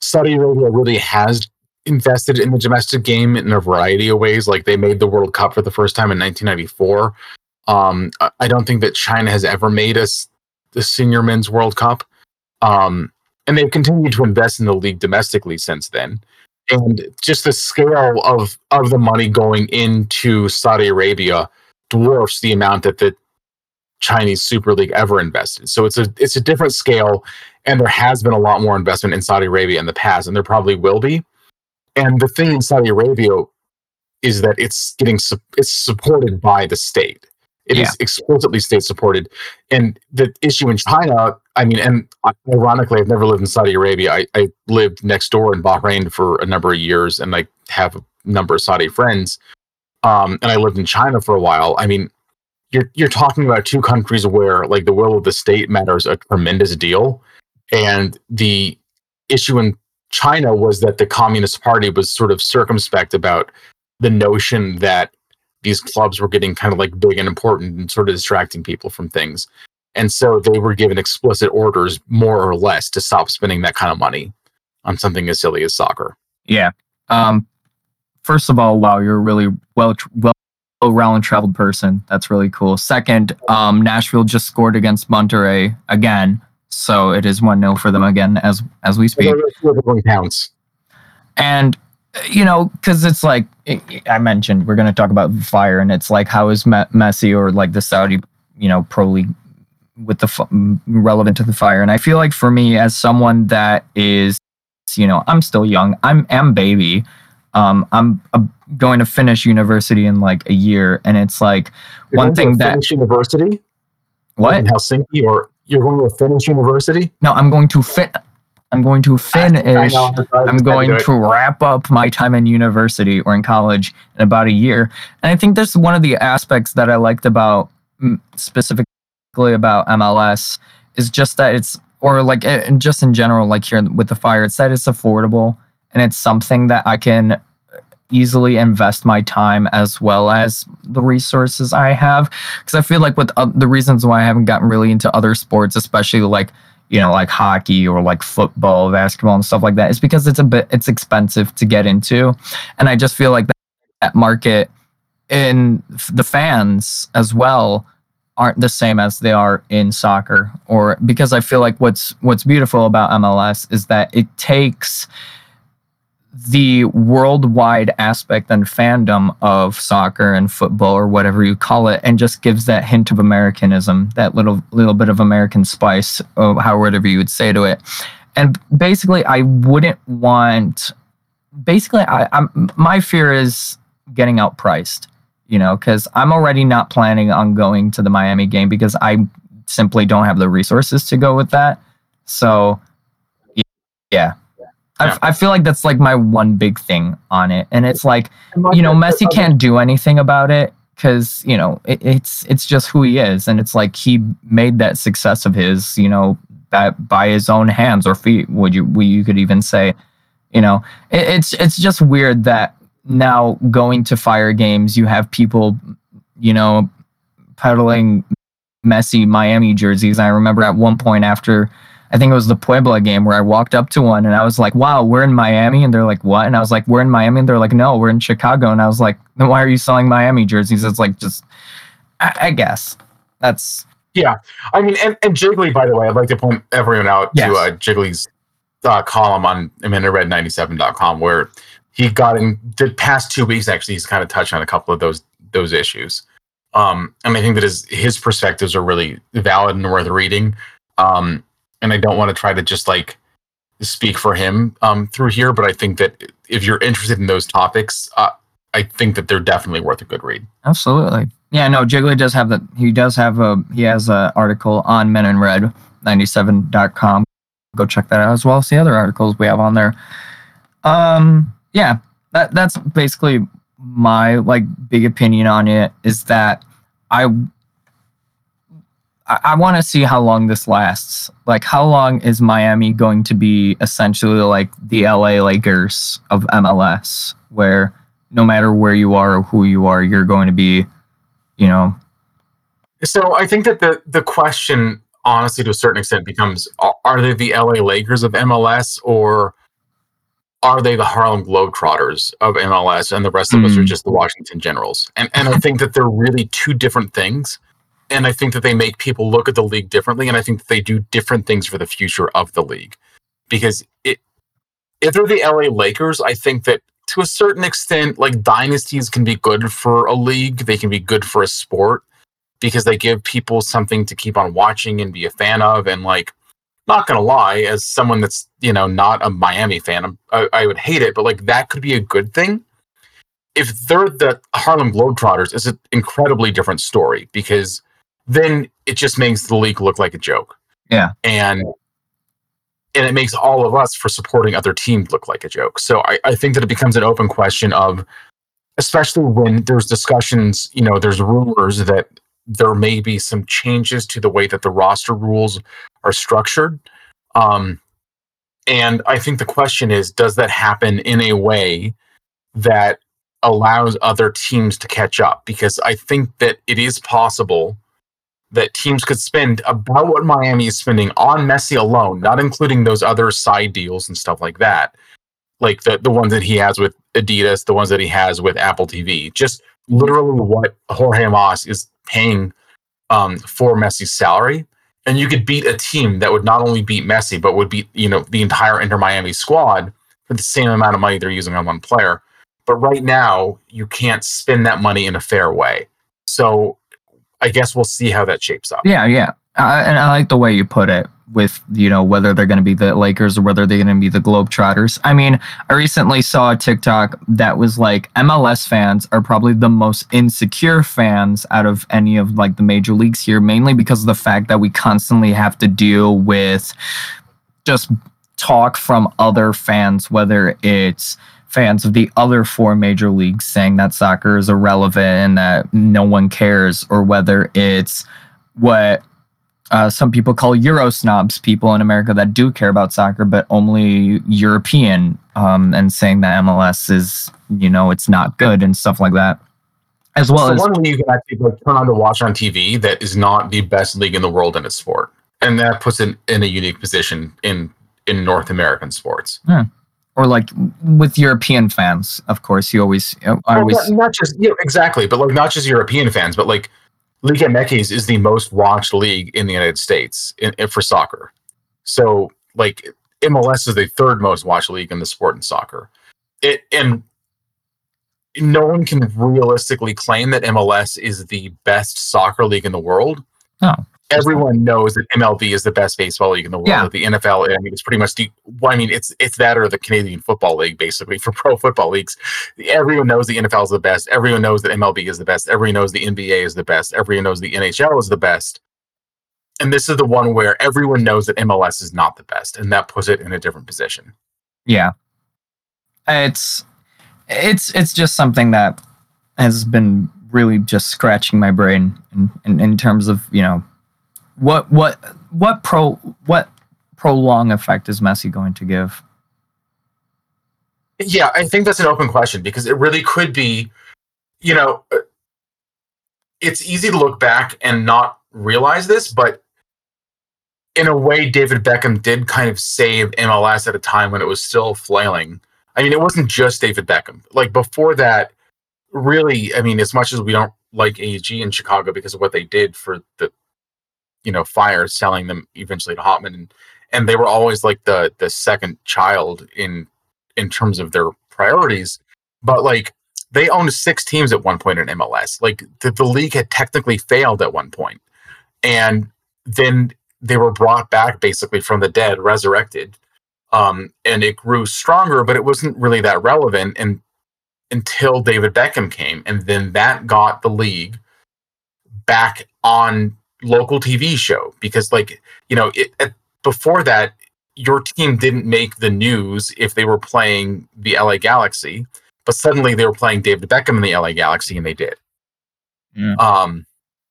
Saudi Arabia really has invested in the domestic game in a variety of ways. Like they made the World Cup for the first time in 1994. Um, I- don't think that China has ever made us the senior men's World Cup. Um, and they've continued to invest in the league domestically since then. And just the scale of of the money going into Saudi Arabia dwarfs the amount that the Chinese Super League ever invested. So it's a it's a different scale, and there has been a lot more investment in Saudi Arabia in the past, and there probably will be. And the thing in Saudi Arabia is that it's getting su- it's supported by the state. It is Yeah. explicitly state supported. And the issue in China, I mean, and ironically, I've never lived in Saudi Arabia. I, I lived next door in Bahrain for a number of years, and I have a number of Saudi friends. Um, and I lived in China for a while. I mean, you're you're talking about two countries where like the will of the state matters a tremendous deal, and the issue in China was that the Communist Party was sort of circumspect about the notion that these clubs were getting kind of like big and important and sort of distracting people from things. And so they were given explicit orders, more or less, to stop spending that kind of money on something as silly as soccer. yeah. Um, first of all, wow, you're a really well, well, well-round traveled person. That's really cool. Second, um, Nashville just scored against Monterrey again, so it is one 0 for them again as as we speak. And you know because it's like i mentioned we're going to talk about fire and it's like how is Me- messi or like the saudi you know pro league with the f- relevant to the fire and i feel like for me as someone that is you know i'm still young i'm am baby um i'm, i going to finish university in like a year and it's like You're One thing that- Finnish university what in Helsinki, or you're going to finish university. no i'm going to fit i'm going to finish I I'm going to wrap up my time in university or in college in about a year. And I think that's one of the aspects that I liked about mm, specifically about MLS is just that it's, or like, and just in general, like here with the fire, it's that it's affordable and it's something that I can easily invest my time as well as the resources I have. Because I feel like with uh, the reasons why I haven't gotten really into other sports, especially like you know, like hockey or like football, basketball, and stuff like that, is because it's a bit it's expensive to get into, and I just feel like that, that market in the fans as well aren't the same as they are in soccer or because I feel like what's what's beautiful about MLS is that it takes the worldwide aspect and fandom of soccer and football or whatever you call it and just gives that hint of americanism that little little bit of american spice or however you would say to it. And basically i wouldn't want basically I, i'm my fear is getting outpriced you know because i'm already not planning on going to the miami game because i simply don't have the resources to go with that. So y- yeah. I, I feel like that's like my one big thing on it. And it's like you know messi can't do anything about it because you know it, it's it's just who he is. And it's like he made that success of his you know that by his own hands or feet would you we you could even say you know. It, it's it's just weird that now going to fire games you have people you know peddling Messi miami jerseys. I remember at one point after I think it was the Puebla game where I walked up to one and I was like, wow, we're in Miami. And they're like, what? And I was like, we're in Miami. And they're like, no, we're in Chicago. And I was like, then why are you selling Miami jerseys? It's like, just, I, I guess that's, Yeah. I mean, and, and Jiggly, by the way, I'd like to point everyone out Yes. to uh, Jiggly's uh, column on MenInRed97.com where he got in the past two weeks. Actually, he's kind of touched on a couple of those those issues, um, and I think that his his perspectives are really valid and worth reading. Um, and I don't want to try to just like speak for him um, through here, but I think that if you're interested in those topics, uh, I think that they're definitely worth a good read. absolutely. Yeah, no, Jiggly does have that. He does have a, he has an article on Men in Red 97.com. Go check that out as well the other articles we have on there. Um, yeah, that that's basically my like big opinion on it is that I I, I want to see how long this lasts. Like, how long is Miami going to be essentially like the LA Lakers of MLS, where no matter where you are or who you are, you're going to be, you know. So I think that the the question, honestly, to a certain extent, becomes: Are they the LA Lakers of MLS, or are they the Harlem Globetrotters of MLS, and the rest of mm. us are just the Washington Generals? And and I think that they're really two different things and I think that they make people look at the league differently, and I think they do different things for the future of the league. Because it, if they're the LA Lakers, I think that to a certain extent, like dynasties can be good for a league, they can be good for a sport because they give people something to keep on watching and be a fan of. And like, not gonna lie, as someone that's you know not a Miami fan, I, I would hate it, but like that could be a good thing if they're the Harlem Globetrotters, it's an incredibly different story because then it just makes the league look like a joke. Yeah. And and it makes all of us for supporting other teams look like a joke. So I, I think that it becomes an open question of especially when there's discussions, you know, there's rumors that there may be some changes to the way that the roster rules are structured. Um, and I think the question is, does that happen in a way that allows other teams to catch up? Because I think that it is possible that teams could spend about what Miami is spending on Messi alone, not including those other side deals and stuff like that, like the the ones that he has with Adidas, the ones that he has with Apple TV, just literally what Jorge Mas is paying um, for Messi's salary. And you could beat a team that would not only beat Messi, but would beat you know the entire Inter Miami squad for the same amount of money they're using on one player. But right now, you can't spend that money in a fair way. So I guess we'll see how that shapes up. Yeah, yeah. Uh, and I like the way you put it with, you know, whether they're going to be the Lakers or whether they're going to be the Globetrotters. I mean, I recently saw a TikTok that was like MLS fans are probably the most insecure fans out of any of like the major leagues here, mainly because of the fact that we constantly have to deal with just talk from other fans, whether it's fans of the other four major leagues saying that soccer is irrelevant and that no one cares, or whether it's what uh, some people call Euro snobs, people in America that do care about soccer, but only European, um, and saying that MLS is, you know, it's not good and stuff like that. As well so as one league that people turn on to watch on TV that is not the best league in the world in its sport, and that puts it in a unique position in in North American sports. Yeah or like with European fans, of course, you always, well, always not, not, just you know, exactly, but like not just European fans, but like Liga MX is the most watched league in the United States in, in, for soccer. So like MLS is the third most watched league in the sport in soccer. It and no one can realistically claim that MLS is the best soccer league in the world. No everyone knows that MLB is the best baseball league in the world. Yeah. The NFL, I mean, it's pretty much the. Well, I mean, it's it's that or the Canadian Football League, basically for pro football leagues. Everyone knows the NFL is the best. Everyone knows that MLB is the best. Everyone knows the NBA is the best. Everyone knows the NHL is the best. And this is the one where everyone knows that MLS is not the best, and that puts it in a different position. Yeah, it's it's it's just something that has been really just scratching my brain in, in, in terms of you know what what what pro what prolong effect is Messi going to give? Yeah, I think that's an open question because it really could be, you know, uh, it's easy to look back and not realize this, but in a way, David Beckham did kind of save MLS at a time when it was still flailing. I mean, it wasn't just David Beckham. Like before that, really, I mean, as much as we don't like AEG in Chicago because of what they did for the you know fire selling them eventually to Hauptman and and they were always like the the second child in in terms of their priorities. But like they owned six teams at one point in MLS like the, the league had technically failed at one point. And then they were brought back basically from the dead resurrected. Um, and it grew stronger but it wasn't really that relevant and until David Beckham came. And then that got the league back on local TV show because like you know it, before that your team didn't make the news if they were playing the LA Galaxy, but suddenly they were playing David Beckham in the LA Galaxy and they did. Yeah. Um,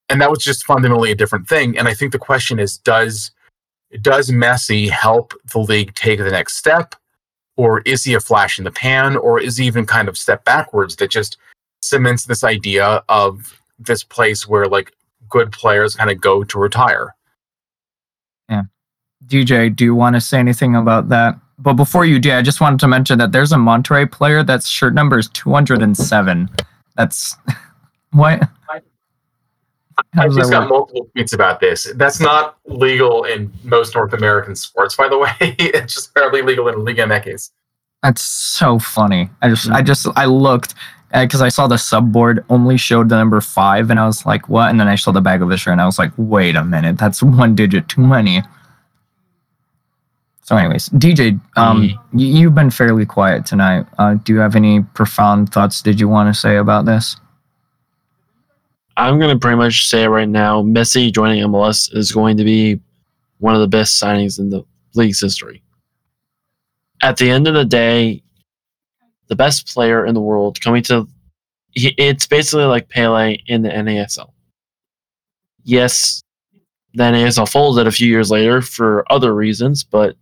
and that was just fundamentally a different thing. And I think the question is, does does Messi help the league take the next step, or is he a flash in the pan, or is he even kind of step backwards that just cements this idea of this place where like good players kind of go to retire? Yeah. DJ, do you want to say anything about that? But before you do, I just wanted to mention that there's a Monterrey player that's shirt number is 207. That's what? I does just got multiple tweets about this. That's not legal in most North American sports, by the way. it's just barely legal in Liga MX. That's so funny. I just, Mm. I just, I looked because I saw the subboard only showed the number five, and I was like, what? And then I saw the bag of the shirt, and I was like, wait a minute, that's one digit too many. So, anyways, DJ, um, Mm. y- you've been fairly quiet tonight. Uh, do you have any profound thoughts? Did you want to say about this? I'm going to pretty much say right now, Messi joining MLS is going to be one of the best signings in the league's history. At the end of the day, the best player in the world coming to he, it's basically like Pele in the NASL. Yes, the NASL folded a few years later for other reasons, but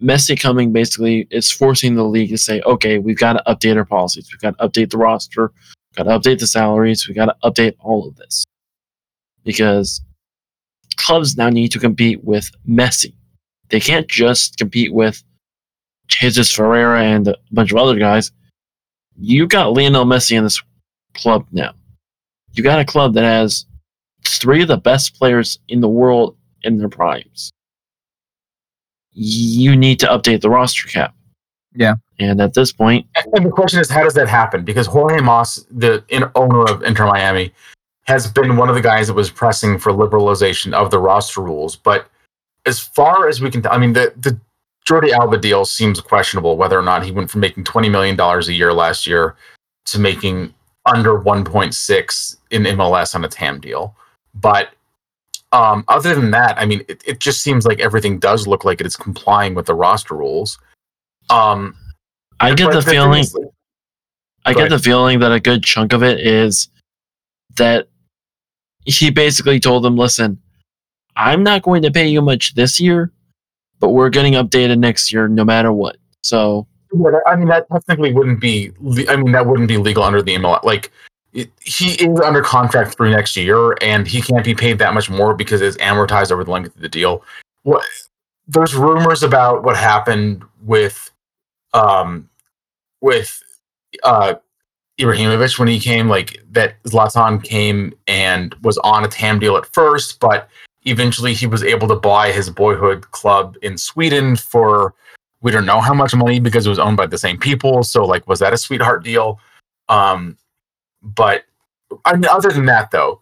Messi coming basically is forcing the league to say, okay, we've got to update our policies. We've got to update the roster we've got to update the salaries. we've got to update all of this because clubs now need to compete with Messi. They can't just compete with Jesus Ferreira and a bunch of other guys. You got Lionel Messi in this club now. You got a club that has three of the best players in the world in their primes. You need to update the roster cap. Yeah. And at this point, And the question is, how does that happen? Because Jorge Mas, the in- owner of Inter Miami, has been one of the guys that was pressing for liberalization of the roster rules. But as far as we can, t- I mean, the the Jordi Alba deal seems questionable whether or not he went from making twenty million dollars a year last year to making under one point six in MLS on a TAM deal. But um, other than that, I mean, it, it just seems like everything does look like it is complying with the roster rules. Um, I get the feeling is, I get ahead. the feeling that a good chunk of it is that he basically told them, listen, I'm not going to pay you much this year, but we're getting updated next year no matter what. So Yeah, I mean that technically wouldn't be I mean that wouldn't be legal under the MLS. Like it, he is under contract through next year, and he can't be paid that much more because it's amortized over the length of the deal. What there's rumors about what happened with, um, with uh, Ibrahimovic when he came. Like that Zlatan came and was on a TAM deal at first, but eventually he was able to buy his boyhood club in Sweden for we don't know how much money because it was owned by the same people. So like, was that a sweetheart deal? Um, but I mean, other than that, though,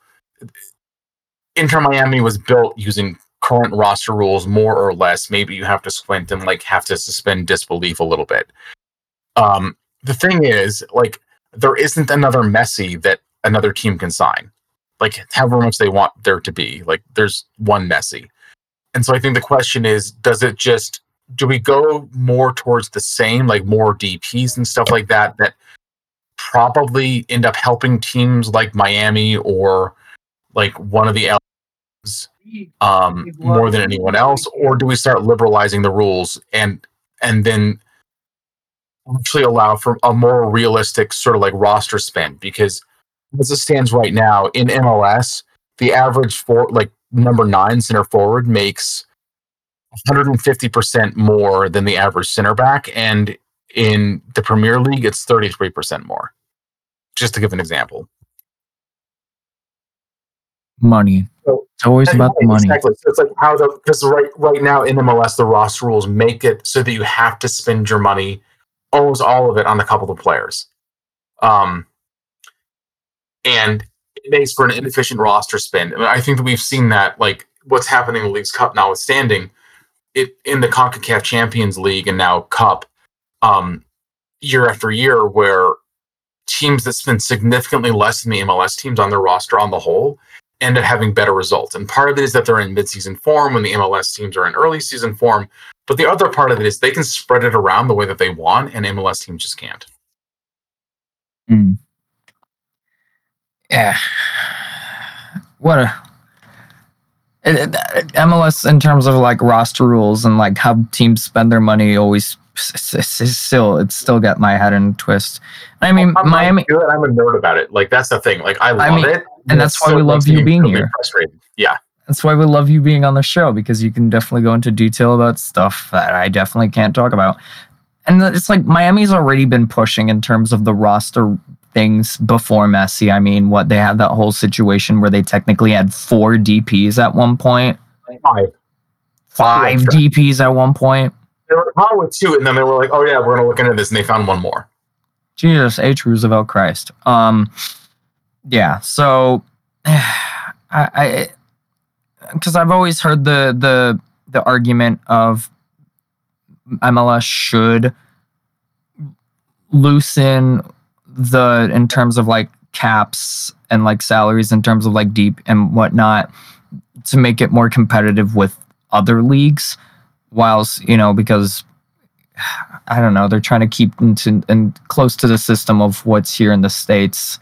Inter Miami was built using current roster rules more or less. Maybe you have to squint and like have to suspend disbelief a little bit. Um, the thing is, like, there isn't another Messi that another team can sign. Like, however much they want there to be, like, there's one Messi. And so I think the question is, does it just do we go more towards the same, like more DPs and stuff like that, that probably end up helping teams like Miami or like one of the L's um, more than anyone else, or do we start liberalizing the rules and and then actually allow for a more realistic sort of like roster spend? Because as it stands right now in MLS, the average for like number nine center forward makes 150% more than the average center back. And in the Premier League, it's 33% more. Just to give an example. Money. So- It's always about the money. Exactly. So it's like how the because right right now in MLS the roster rules make it so that you have to spend your money, almost all of it, on a couple of players. Um and it makes for an inefficient roster spend. I, mean, I think that we've seen that like what's happening in the League's Cup notwithstanding, it in the CONCACAF Champions League and now Cup, um, year after year, where teams that spend significantly less than the MLS teams on their roster on the whole end up having better results. And part of it is that they're in midseason form when the MLS teams are in early season form. But the other part of it is they can spread it around the way that they want, and MLS teams just can't. Mm. Yeah. What a it, it- MLS in terms of like roster rules and like how teams spend their money always s- s- s- still it's still got my head in a twist. I mean I'm Miami good. I'm a nerd about it. Like that's the thing. Like I love mean, it, and that's why we love you being here. Frustrated. Yeah. that's why we love you being on the show because you can definitely go into detail about stuff that I definitely can't talk about. And it's like Miami's already been pushing in terms of the roster things before Messi. I mean, what they had that whole situation where they technically had four DPs at one point, Five. five. DPs at one point. They were hot with two, and then they were like, "Oh yeah, we're gonna look into this," and they found one more. Jesus H Roosevelt Christ. Um, yeah. So, I, because I've always heard the the the argument of MLS should loosen the in terms of like caps and like salaries in terms of like deep and whatnot to make it more competitive with other leagues whilst you know because I don't know. They're trying to keep into and close to the system of what's here in the states.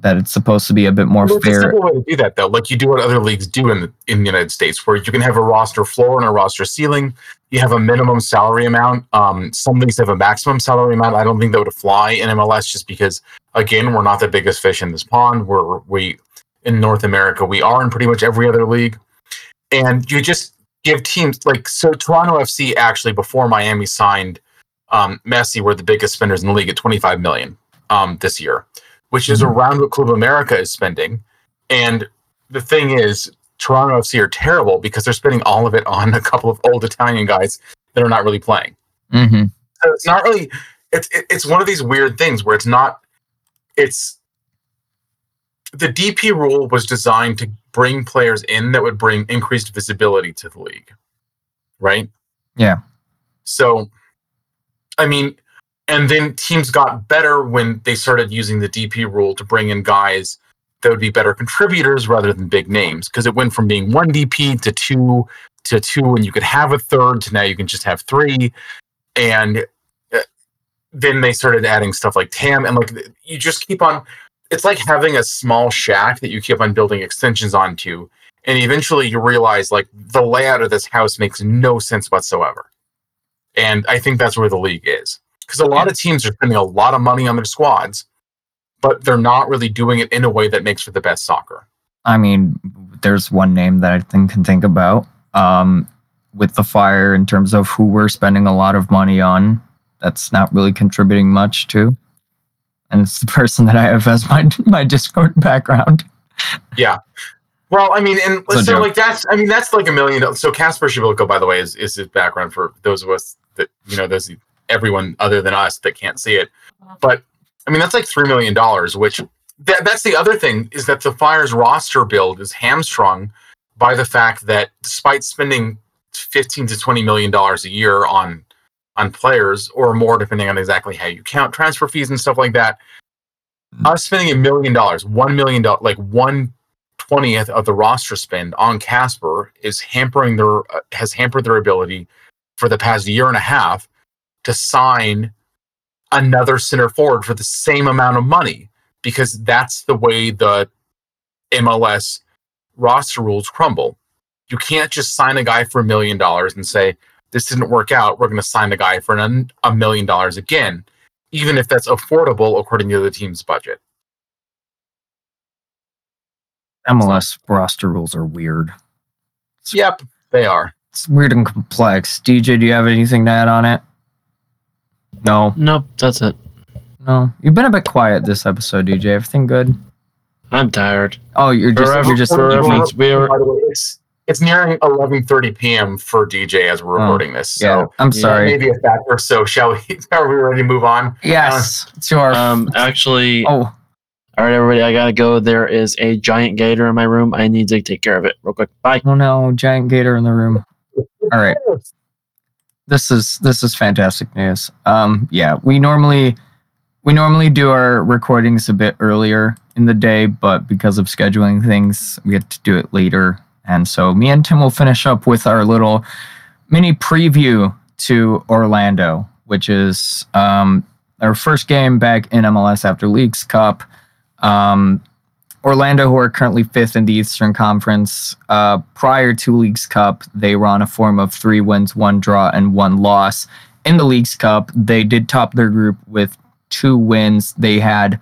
That it's supposed to be a bit more Well, it's a fair. simple way to do that, though. Like you do what other leagues do in the, in the United States, where you can have a roster floor and a roster ceiling. You have a minimum salary amount. Um, some leagues have a maximum salary amount. I don't think that would fly in MLS, just because again, we're not the biggest fish in this pond. We're we in North America, we are in pretty much every other league, and you just give teams like so. Toronto FC actually before Miami signed um, Messi were the biggest spenders in the league at 25 million um, this year, which is Mhm. around what Club America is spending. And the thing is, Toronto FC are terrible because they're spending all of it on a couple of old Italian guys that are not really playing. hmm So it's not really. It's it, it's one of these weird things where it's not. It's the DP rule was designed to bring players in that would bring increased visibility to the league, right? Yeah. So, I mean, and then teams got better when they started using the DP rule to bring in guys that would be better contributors rather than big names because it went from being one DP to two to two, and you could have a third to now you can just have three, and uh, then they started adding stuff like TAM and like you just keep on. It's like having a small shack that you keep on building extensions onto, and eventually you realize like the layout of this house makes no sense whatsoever. And I think that's where the league is because a lot of teams are spending a lot of money on their squads, but they're not really doing it in a way that makes for the best soccer. I mean, there's one name that I think can think about um, with the fire in terms of who we're spending a lot of money on. That's not really contributing much to, and it's the person that I have as my my Discord background. Yeah, well, I mean, and It's a so like that's, I mean, that's like a million. dollars. So Kacper Przybyłko, by the way, is is his background for those of us that you know, those everyone other than us that can't see it. But I mean, that's like three million dollars. Which that, that's the other thing is that the Fire's roster build is hamstrung by the fact that despite spending fifteen to twenty million dollars a year on on players or more, depending on exactly how you count transfer fees and stuff like that, us spending a million dollars, one million dollars, like one twentieth of the roster spend on Kacper is hampering their uh, has hampered their ability for the past year and a half to sign another center forward for the same amount of money because that's the way the MLS roster rules crumble. You can't just sign a guy for a million dollars and say this didn't work out. We're going to sign the guy for an, a million dollars again, even if that's affordable according to the team's budget. MLS roster rules are weird. Yep, they are. It's weird and complex. DJ, do you have anything to add on it? No, Nope, that's it. no. You've been a bit quiet this episode, DJ. Everything good? I'm tired. Oh, you're just Forever- you're just for you're reference, we were By the way, it's it's nearing 11:30 p.m. for DJ as we're Oh, recording this. So yeah. I'm Yeah. sorry. maybe a factor. So shall we? Are we ready to move on? Yes, it's your. um actually oh, all right everybody I gotta go. There is a giant gator in my room. I need to take care of it real quick. Bye. oh no, giant gator in the room. All right. This is this is fantastic news. Um, yeah, we normally we normally do our recordings a bit earlier in the day, but because of scheduling things, we had to do it later. And so me and Tim will finish up with our little mini preview to Orlando, which is um, our first game back in MLS after Leagues Cup. Um, Orlando, who are currently fifth in the Eastern Conference, uh, prior to Leagues Cup, they were on a form of three wins, one draw, and one loss. In the Leagues Cup, they did top their group with two wins. They had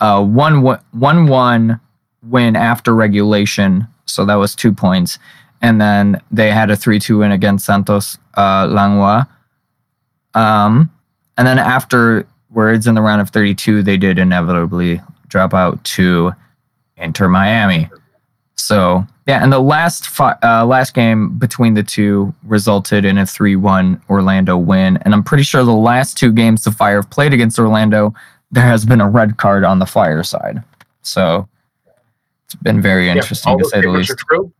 uh, one, one one win after regulation, so that was two points, and then they had a three two win against Santos uh. Um, and then afterwards, in the round of thirty two, they did inevitably drop out to Inter Miami. So yeah, and the last fi- uh, last game between the two resulted in a three one Orlando win, and I'm pretty sure the last two games the Fire have played against Orlando, there has been a red card on the Fire side. So it's been very interesting to say the least. true.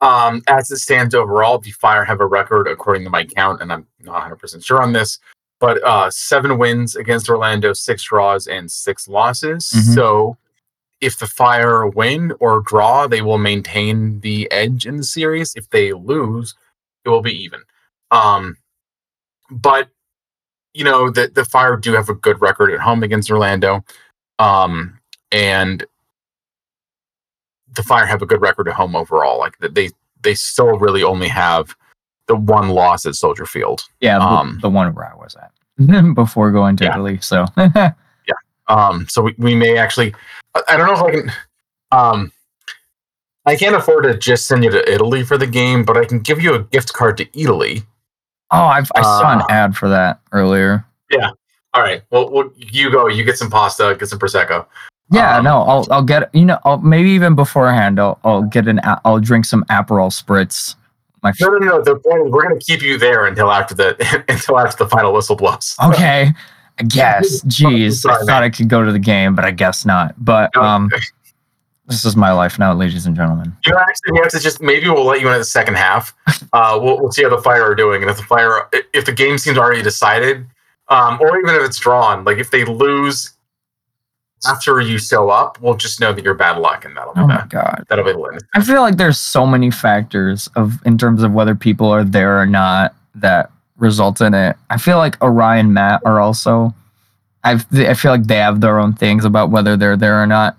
Um, as it stands overall, the Fire have a record, according to my count, and I'm not 100 percent sure on this, but uh, seven wins against Orlando, six draws, and six losses. Mm-hmm. So if the Fire win or draw, they will maintain the edge in the series. If they lose, it will be even. Um, but you know the the Fire do have a good record at home against Orlando, um, and the Fire have a good record at home overall. Like they they still really only have the one loss at Soldier Field. Yeah, um, the one where I was at before going to yeah. Italy. So yeah, um, so we, we may actually I don't know if I can. Um, I can't afford to just send you to Italy for the game, but I can give you a gift card to Italy. Oh, I've, I saw uh, an ad for that earlier. Yeah. All right. Well, well, you go. You get some pasta. Get some prosecco. Yeah. Um, no. I'll I'll get. You know. I'll, maybe even beforehand. I'll I'll get an. I'll drink some Aperol spritz. My no, no, no. The point is, we're going to keep you there until after the until after the final whistle blows. Okay. I guess. Jeez, I thought. I could go to the game, but I guess not. But um, this is my life now, ladies and gentlemen. You actually, we have to just maybe we'll let you in at the second half. Uh, we'll, we'll see how the fire are doing, and if the fire, if the game seems already decided, um, or even if it's drawn, like if they lose after you show up, we'll just know that you're bad luck, and that'll be oh my god, that'll be the limit. I feel like there's so many factors of in terms of whether people are there or not that result in it. I feel like Orion Matt are also. i I feel like they have their own things about whether they're there or not.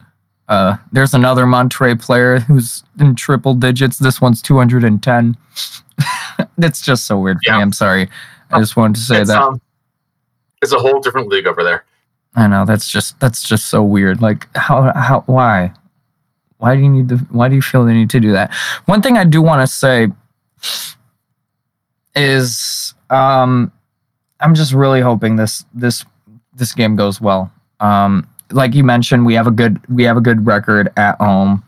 Uh, there's another Monterrey player who's in triple digits. This one's 210. That's just so weird for yeah. me. I'm sorry. I just wanted to say it's, that. Um, it's a whole different league over there. I know. That's just that's just so weird. Like how how why? Why do you need to? Why do you feel the need to do that? One thing I do want to say is um, I'm just really hoping this this this game goes well. Um, like you mentioned, we have a good we have a good record at home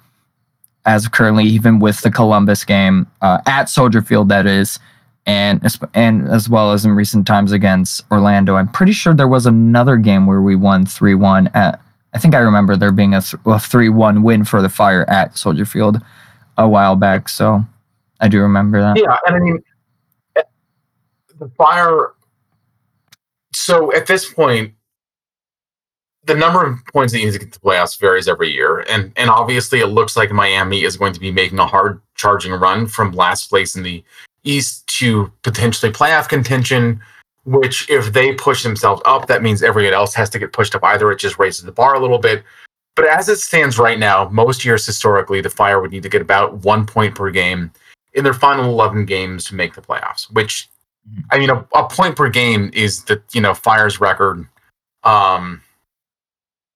as currently, even with the Columbus game uh, at Soldier Field, that is, and and as well as in recent times against Orlando. I'm pretty sure there was another game where we won three one at. I think I remember there being a, three one win for the Fire at Soldier Field a while back. So I do remember that. Yeah, and I mean the fire. So at this point, the number of points that you need to get to the playoffs varies every year, and and obviously it looks like Miami is going to be making a hard charging run from last place in the East to potentially playoff contention. Which, if they push themselves up, that means everyone else has to get pushed up. Either it just raises the bar a little bit, but as it stands right now, most years historically, the Fire would need to get about one point per game in their final 11 games to make the playoffs, which I mean, a, a, point per game is the you know Fire's record. Um,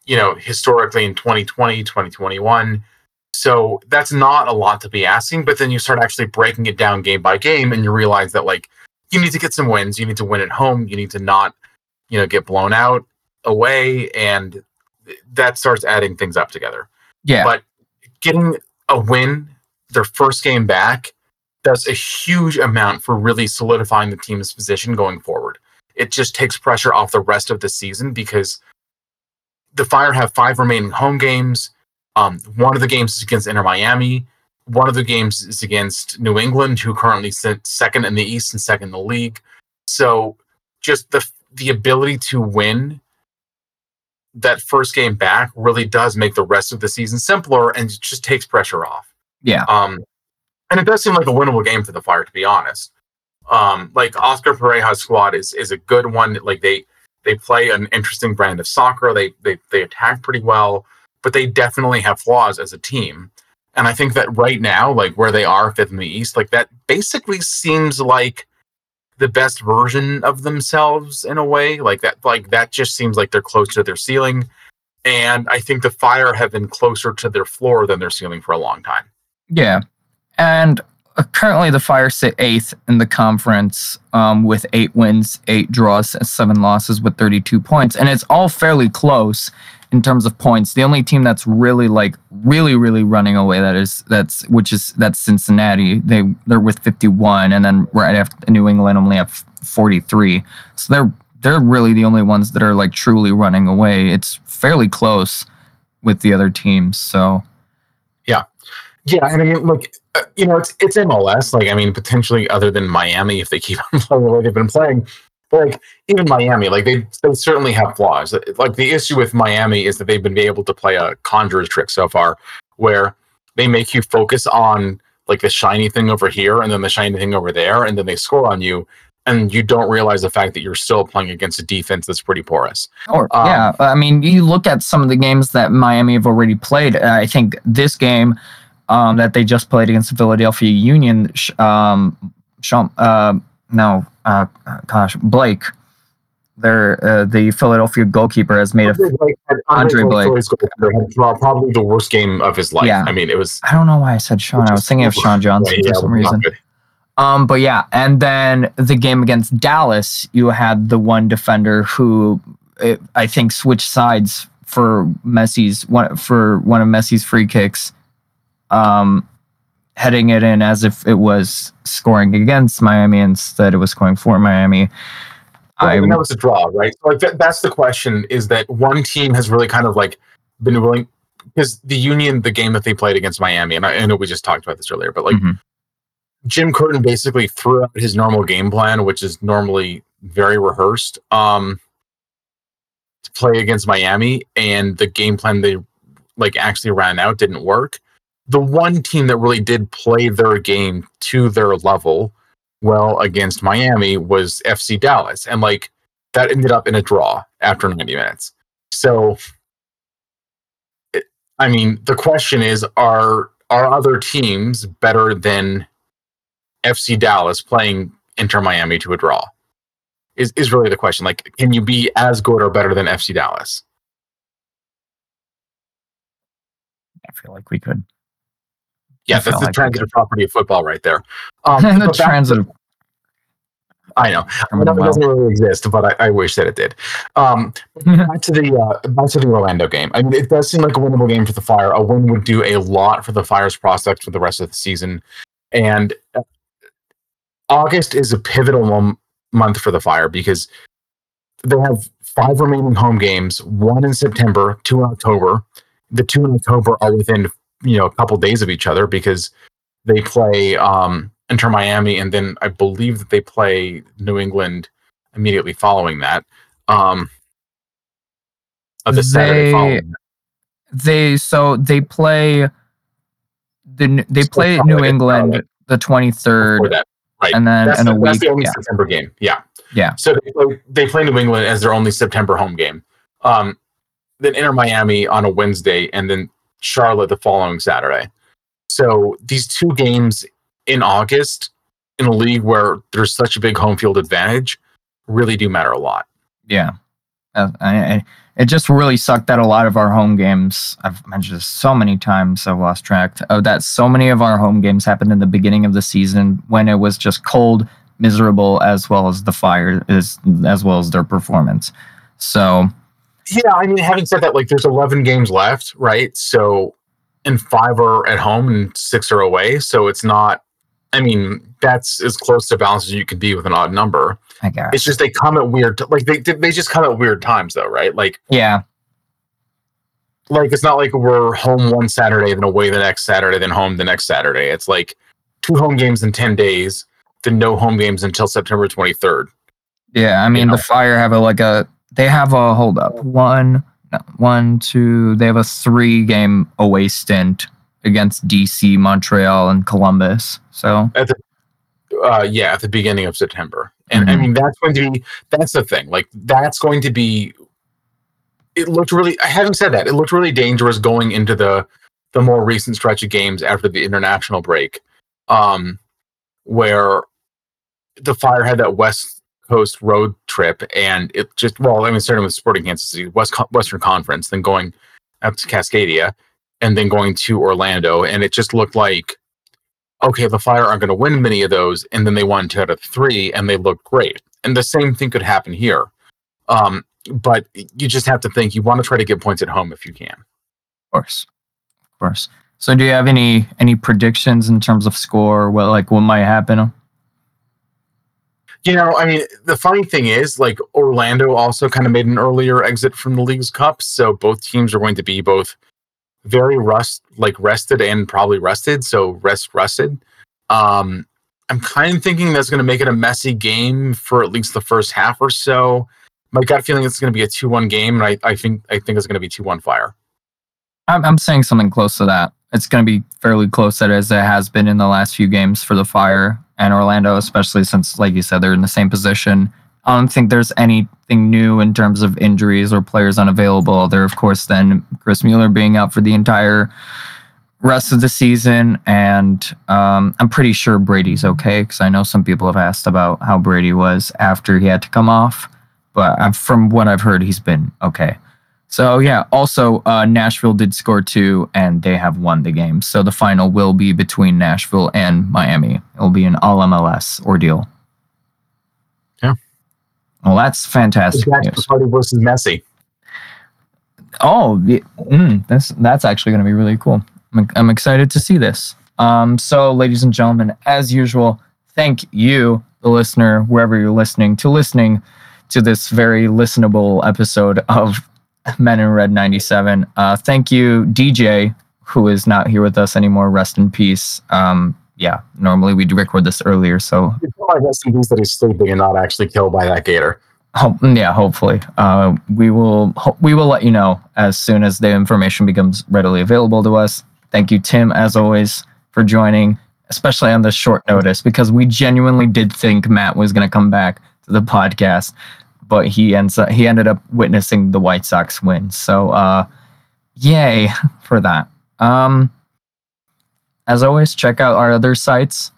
you know, historically in 2020, 2021. So that's not a lot to be asking. But then you start actually breaking it down game by game, and you realize that like you need to get some wins. You need to win at home. You need to not, you know, get blown out away, and that starts adding things up together. Yeah. But getting a win, their first game back, does a huge amount for really solidifying the team's position going forward. It just takes pressure off the rest of the season because the Fire have five remaining home games. Um, one of the games is against Inter Miami. One of the games is against New England, who currently sit second in the East and second in the league. So just the the ability to win that first game back really does make the rest of the season simpler and just takes pressure off. Yeah. Um, and it does seem like a winnable game for the Fire, to be honest. Um, like Oscar Pareja's squad is is a good one. Like they they play an interesting brand of soccer. They they they attack pretty well, but they definitely have flaws as a team. And I think that right now, like where they are, fifth in the East, like that basically seems like the best version of themselves in a way. Like that, like that just seems like they're close to their ceiling. And I think the Fire have been closer to their floor than their ceiling for a long time. Yeah. And uh, currently the Fire sit eighth in the conference um, with eight wins, eight draws, and seven losses with 32 points. And it's all fairly close in terms of points. The only team that's really like really really running away that is that's which is that's Cincinnati. They they're with 51 and then right after New England only have 43. So they're they're really the only ones that are like truly running away. It's fairly close with the other teams. So Yeah, and I mean, like uh, you know, it's it's MLS. Like, I mean, potentially other than Miami, if they keep on playing the way they've been playing, but like even Miami, like they they certainly have flaws. Like the issue with Miami is that they've been able to play a conjurer's trick so far, where they make you focus on like the shiny thing over here and then the shiny thing over there, and then they score on you, and you don't realize the fact that you're still playing against a defense that's pretty porous. Or Um, yeah, I mean, you look at some of the games that Miami have already played. uh, I think this game um, that they just played against the Philadelphia Union, um, Sean, uh, no, uh, gosh, Blake, their uh, the Philadelphia goalkeeper has made a. Andre Blake had, Andre Blake. Blake probably the worst game of his life. Yeah. I mean, it was. I don't know why I said Sean. I was thinking of Sean Johnson Yeah, for some reason. Um, but yeah, and then the game against Dallas, you had the one defender who uh, I think switched sides for Messi's one for one of Messi's free kicks, um, heading it in as if it was scoring against Miami instead it was scoring for Miami. Well, I and that was a draw, right? So like that, that's the question: is that one team has really kind of like been willing because the Union, the game that they played against Miami, and I, I know we just talked about this earlier, but like Mhm. Jim Curtin basically threw out his normal game plan, which is normally very rehearsed, um, to play against Miami, and the game plan they like actually ran out didn't work. The one team that really did play their game to their level well against Miami was FC Dallas, and like that ended up in a draw after 90 minutes. So, I mean, the question is: Are are other teams better than FC Dallas playing Inter Miami to a draw? Is is really the question. Like, can you be as good or better than FC Dallas? I feel like we could. Yeah, I that's the like transitive property of football right there. Um, the transitive. I know. I it doesn't really exist, but I, I wish that it did. Um, back to the uh, back to the Orlando game. I mean, it does seem like a winnable game for the Fire. A win would do a lot for the Fire's prospects for the rest of the season, and uh, August is a pivotal mom- month for the Fire because they have five remaining home games: one in September, two in October. The two in October are within you know a couple days of each other because they play um, Inter Miami, and then I believe that they play New England immediately following that. Um, uh, the Saturday They- following. they so they play the they So play New England the twenty third. Right. and then That's, in a the, that's the only Yeah. September game. Yeah. Yeah. So they play, they play New England as their only September home game. Um, then Inter Miami on a Wednesday, and then Charlotte the following Saturday. So these two games in August in a league where there's such a big home field advantage really do matter a lot. Yeah, Uh, I, I, it just really sucked that a lot of our home games. I've mentioned this so many times. I've lost track of that. So many of our home games happened in the beginning of the season when it was just cold, miserable, as well as the fire is as well as their performance. So Yeah, I mean, having said that, like there's 11 games left, right? So, and five are at home and six are away. So it's not. I mean, that's as close to balance as you can be with an odd number. I guess It's just they come at weird, like they they just come at weird times, though, right? Like yeah, like it's not like we're home one Saturday, then away the next Saturday, then home the next Saturday. It's like two home games in 10 days, then no home games until September 23rd. yeah. I mean, know? the fire have a like a they have a hold up one, one, two. They have a three-game away stint against DC, Montreal, and Columbus. So at uh, yeah, at the beginning of September. And I Mhm. mean, that's going to be, that's the thing. Like, that's going to be, it looked really, I haven't said that. It looked really dangerous going into the, the more recent stretch of games after the international break, um, where the Fire had that West Coast road trip and it just, well, I mean, starting with Sporting Kansas City, West, Western Conference, then going up to Cascadia and then going to Orlando. And it just looked like, okay, the Fire aren't going to win many of those, and then they won two out of three, and they looked great. And the same thing could happen here. Um, but you just have to think you want to try to get points at home if you can. of course, of course. So do you have any any predictions in terms of score? What like what might happen? You know, I mean, the funny thing is, like Orlando also kind of made an earlier exit from the Leagues Cup, so both teams are going to be both very rust, like rested and probably rested. So rest rusted. Um, I'm kind of thinking that's going to make it a messy game for at least the first half or so. My gut feeling it's going to be a two-one game, and I, I think I think it's going to be two-one Fire. I'm I'm saying something close to that. It's going to be fairly close as it has been in the last few games for the Fire and Orlando, especially since, like you said, they're in the same position. I don't think there's anything new in terms of injuries or players unavailable. There, of course, then Chris Mueller being out for the entire rest of the season, and um, I'm pretty sure Brady's okay because I know some people have asked about how Brady was after he had to come off, but i from what I've heard, he's been okay. So yeah, also uh, Nashville did score two, and they have won the game. So the final will be between Nashville and Miami. It'll be an all MLS ordeal. Yeah. Well, that's fantastic. Party versus Messi. Oh, yeah, mm, that's that's actually going to be really cool. I'm, I'm excited to see this. Um, so, ladies and gentlemen, as usual, thank you, the listener, wherever you're listening, to listening to this very listenable episode of Men in Red 97. Uh, thank you, DJ, who is not here with us anymore. Rest in peace. Um, yeah, normally we'd record this earlier, so like rest in peace that he's sleeping and not actually killed by that gator. Hope, yeah, hopefully. Uh, we will ho- we will let you know as soon as the information becomes readily available to us. Thank you, Tim, as always, for joining, especially on this short notice, because we genuinely did think Matt was going to come back to the podcast, but he ends up, he ended up witnessing the White Sox win. So, uh, yay for that. Um, as always, check out our other sites.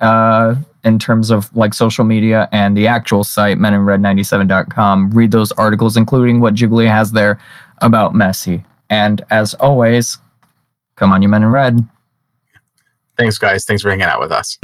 Uh, in terms of like social media and the actual site, meninred97.com. Read those articles, including what Jiggly has there about Messi. And as always, come on, you men in red. Thanks, guys. Thanks for hanging out with us.